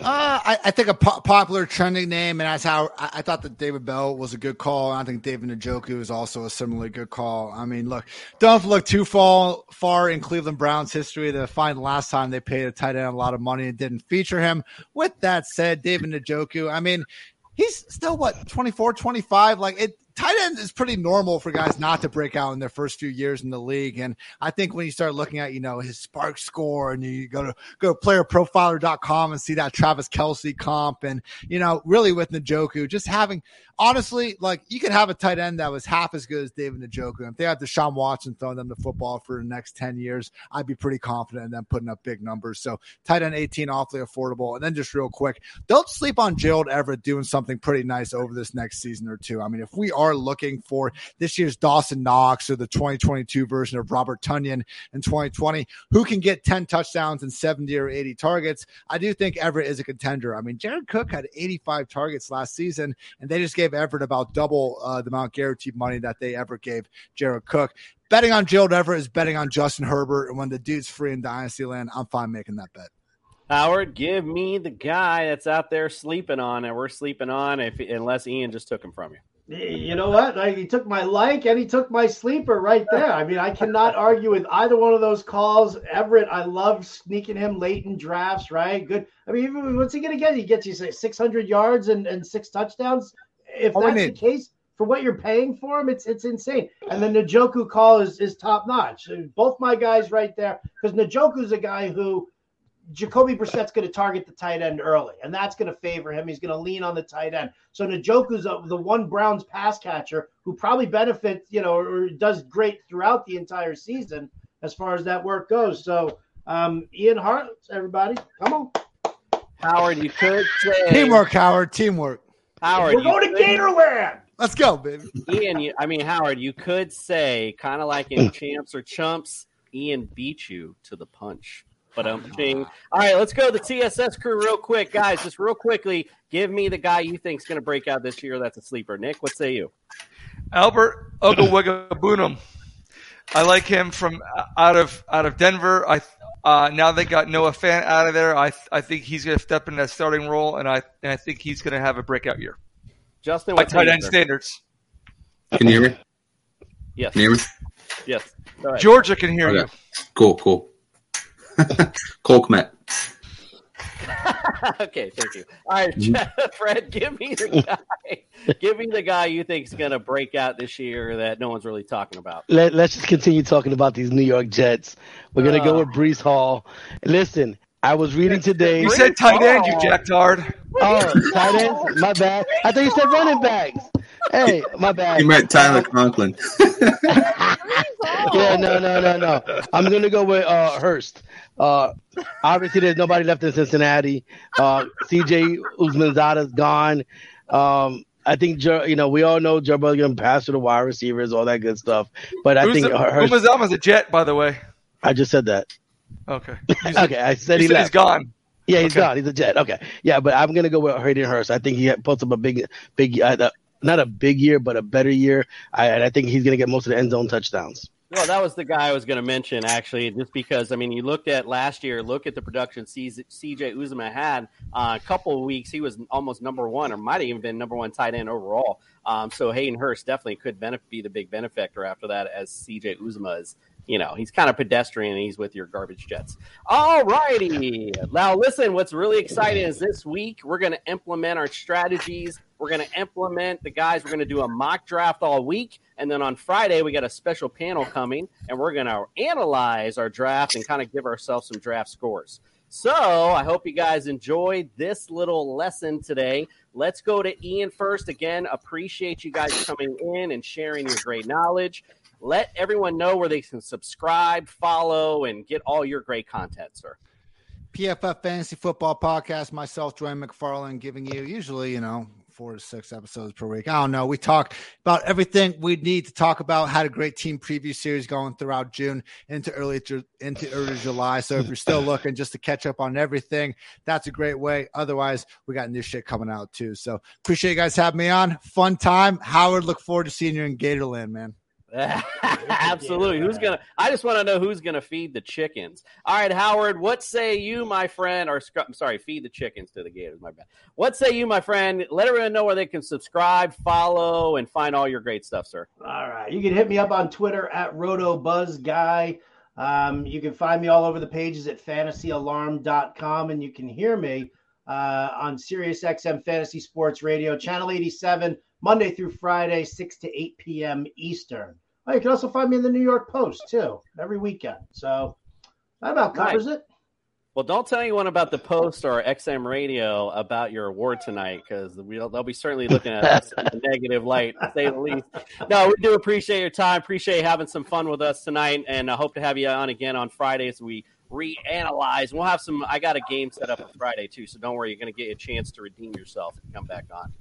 Uh, I, I think a po- popular trending name, and that's how I, I thought that David Bell was a good call. I think David Njoku is also a similarly good call. I mean, look, don't look too far far in Cleveland Browns history to find the last time they paid a tight end a lot of money and didn't feature him. With that said, David Njoku, I mean, he's still what 24, 25. Like it, tight end is pretty normal for guys not to break out in their first few years in the league. And I think when you start looking at, you know, his spark score and you go to go to playerprofiler.com and see that Travis Kelce comp and, you know, really with Njoku, just having honestly, like you could have a tight end that was half as good as David Njoku. If they had Deshaun Watson throwing them the football for the next 10 years, I'd be pretty confident in them putting up big numbers. So tight end 18, awfully affordable. And then just real quick, don't sleep on Gerald Everett doing something pretty nice over this next season or two. I mean, if we are looking for this year's Dawson Knox or the 2022 version of Robert Tonyan in 2020, who can get 10 touchdowns and 70 or 80 targets, I do think Everett is a contender. I mean, Jared Cook had 85 targets last season, and they just gave Everett about double uh, the amount guaranteed money that they ever gave Jared Cook. Betting on Gerald Everett is betting on Justin Herbert, and when the dude's free in Dynasty Land, I'm fine making that bet. Howard, give me the guy that's out there sleeping on, and we're sleeping on if unless Ian just took him from you. You know what? Like, he took my like and he took my sleeper right there. I mean, I cannot argue with either one of those calls. Everett, I love sneaking him late in drafts, right? Good. I mean, even- what's he going to get? He gets you say 600 yards and, and six touchdowns. If that's the case for what you're paying for him, it's it's insane. And then Njoku call is, is top notch. Both my guys right there because Njoku's a guy who Jacoby Brissett's going to target the tight end early, and that's going to favor him. He's going to lean on the tight end. So Njoku's a, the one Browns pass catcher who probably benefits, you know, or does great throughout the entire season as far as that work goes. So um, Ian Hart, everybody, come on. Howard, you could say Teamwork, Howard. Teamwork. Howard, We're you going to could- Gatorland. Let's go, baby. Ian, you, I mean Howard, you could say kind of like in champs or chumps, Ian beat you to the punch. But I'm saying, all right, let's go to the TSS crew real quick, guys. Just real quickly, give me the guy you think's going to break out this year. That's a sleeper. Nick, what say you? Albert Okwuegbunam. I like him from out of out of Denver. I uh, now they got Noah Fant out of there. I I think he's going to step in that starting role, and I and I think he's going to have a breakout year. Justin, By what say tight end standards. Can you hear me? Yes. Can you hear me? Yes. Go. Georgia can hear Okay. you. Cool, cool. Cole Kmet. okay, thank you. All right, mm-hmm. Fred, give me the guy. give me the guy you think's going to break out this year that no one's really talking about. Let, let's just continue talking about these New York Jets. We're gonna go ah. with Breece Hall. Listen, I was reading today. You said tight end, you jacktard. Oh, tight ends. My bad. I thought you said running backs. Hey, my bad. You met Tyler Conklin. yeah, no, no, no, no. I'm gonna go with uh, Hurst. Uh, obviously, there's nobody left in Cincinnati. Uh, CJ Uzmanzada's gone. Um, I think Joe, you know we all know Joe Burrow's gonna pass to the wide receivers, all that good stuff. But I Who's think the, her, her- a jet, by the way. I just said that. Okay. okay, I said he said left. he's gone. Yeah, he's Okay. gone. He's a jet. Okay, yeah, but I'm gonna go with Hayden Hurst. I think he had- puts up a big, big, uh, the- not a big year, but a better year. I, and I think he's gonna get most of the end zone touchdowns. Well, that was the guy I was going to mention, actually, just because, I mean, you looked at last year, look at the production CJ Uzomah had. Uh, a couple of weeks, he was almost number one, or might have even been number one tight end overall. Um, so Hayden Hurst definitely could be the big benefactor after that, as CJ Uzomah is. You know, he's kind of pedestrian and he's with your garbage jets. All righty. Now, listen, what's really exciting is this week we're going to implement our strategies. We're going to implement the guys. We're going to do a mock draft all week. And then on Friday, we got a special panel coming and we're going to analyze our draft and kind of give ourselves some draft scores. So I hope you guys enjoyed this little lesson today. Let's go to Ian first. Again, appreciate you guys coming in and sharing your great knowledge. Let everyone know where they can subscribe, follow, and get all your great content, sir. PFF Fantasy Football Podcast. Myself, Dwain McFarland, giving you usually, you know, four to six episodes per week. I don't know. We talk about everything we need to talk about. Had a great team preview series going throughout June into early into early July. So if you're still looking just to catch up on everything, that's a great way. Otherwise, we got new shit coming out too. So appreciate you guys having me on. Fun time, Howard. Look forward to seeing you in Gatorland, man. Absolutely. Who's gonna? I just want to know who's gonna feed the chickens. All right, Howard. What say you, my friend? Or I'm sorry, feed the chickens to the Gators. My bad. What say you, my friend? Let everyone know where they can subscribe, follow, and find all your great stuff, sir. All right. You can hit me up on Twitter at RotoBuzzGuy. Um, you can find me all over the pages at fantasyalarm.com, and you can hear me uh, on SiriusXM Fantasy Sports Radio, Channel 87, Monday through Friday, 6 to 8 p.m. Eastern. Oh, you can also find me in the New York Post, too, every weekend. So that about covers Nice. it. Well, don't tell anyone about the post or XM Radio about your award tonight because we'll, they'll be certainly looking at us in a negative light, to say the least. No, we do appreciate your time. Appreciate having some fun with us tonight, and I hope to have you on again on Friday as we reanalyze. We'll have some. I got a game set up on Friday too, so don't worry. You're going to get a chance to redeem yourself and come back on.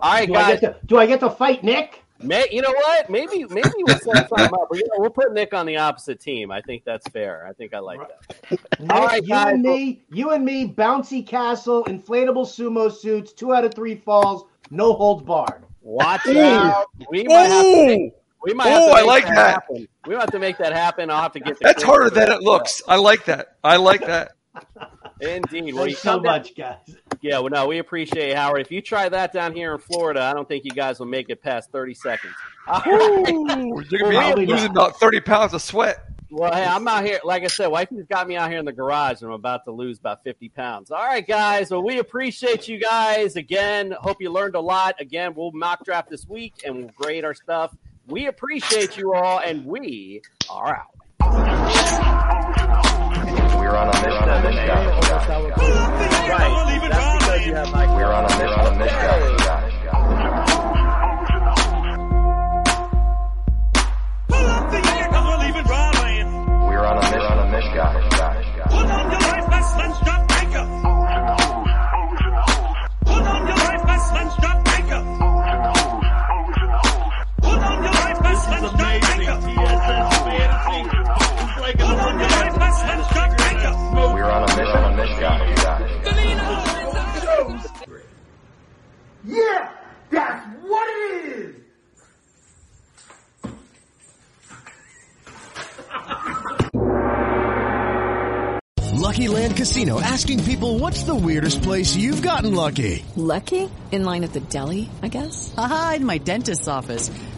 All right, Do guys. get to, do I get to fight Nick? May, you know what? Maybe maybe we'll set something up. But, you know, we'll put Nick on the opposite team. I think that's fair. I think I like that. Nick, All right, you guys. and me, you and me, bouncy castle, inflatable sumo suits, two out of three falls, no holds barred. Watch Ooh. out. We might have to make, we might have Ooh, to I like that. happen. We might have to make that happen. I'll have to get the That's harder than it looks. I like that. I like that. Indeed. Well, you Thanks so come down- much, guys. Yeah, well, no, we appreciate it, Howard. If you try that down here in Florida, I don't think you guys will make it past 30 seconds. All right. Ooh, you're gonna be losing about thirty pounds of sweat. Well, hey, I'm out here. Like I said, wifey's got me out here in the garage, and I'm about to lose about 50 pounds. All right, guys. Well, we appreciate you guys again. Hope you learned a lot. Again, we'll mock draft this week, and we'll grade our stuff. We appreciate you all, and we are out. We're on a mission on this guy. Right. That's because you have my. We're on a mission on this guy. We're on a mission on this guy. We're on a mission on this guy. Yeah, that's what it is. Lucky Land Casino asking people what's the weirdest place you've gotten lucky? Lucky? In line at the deli, I guess? Aha, in my dentist's office.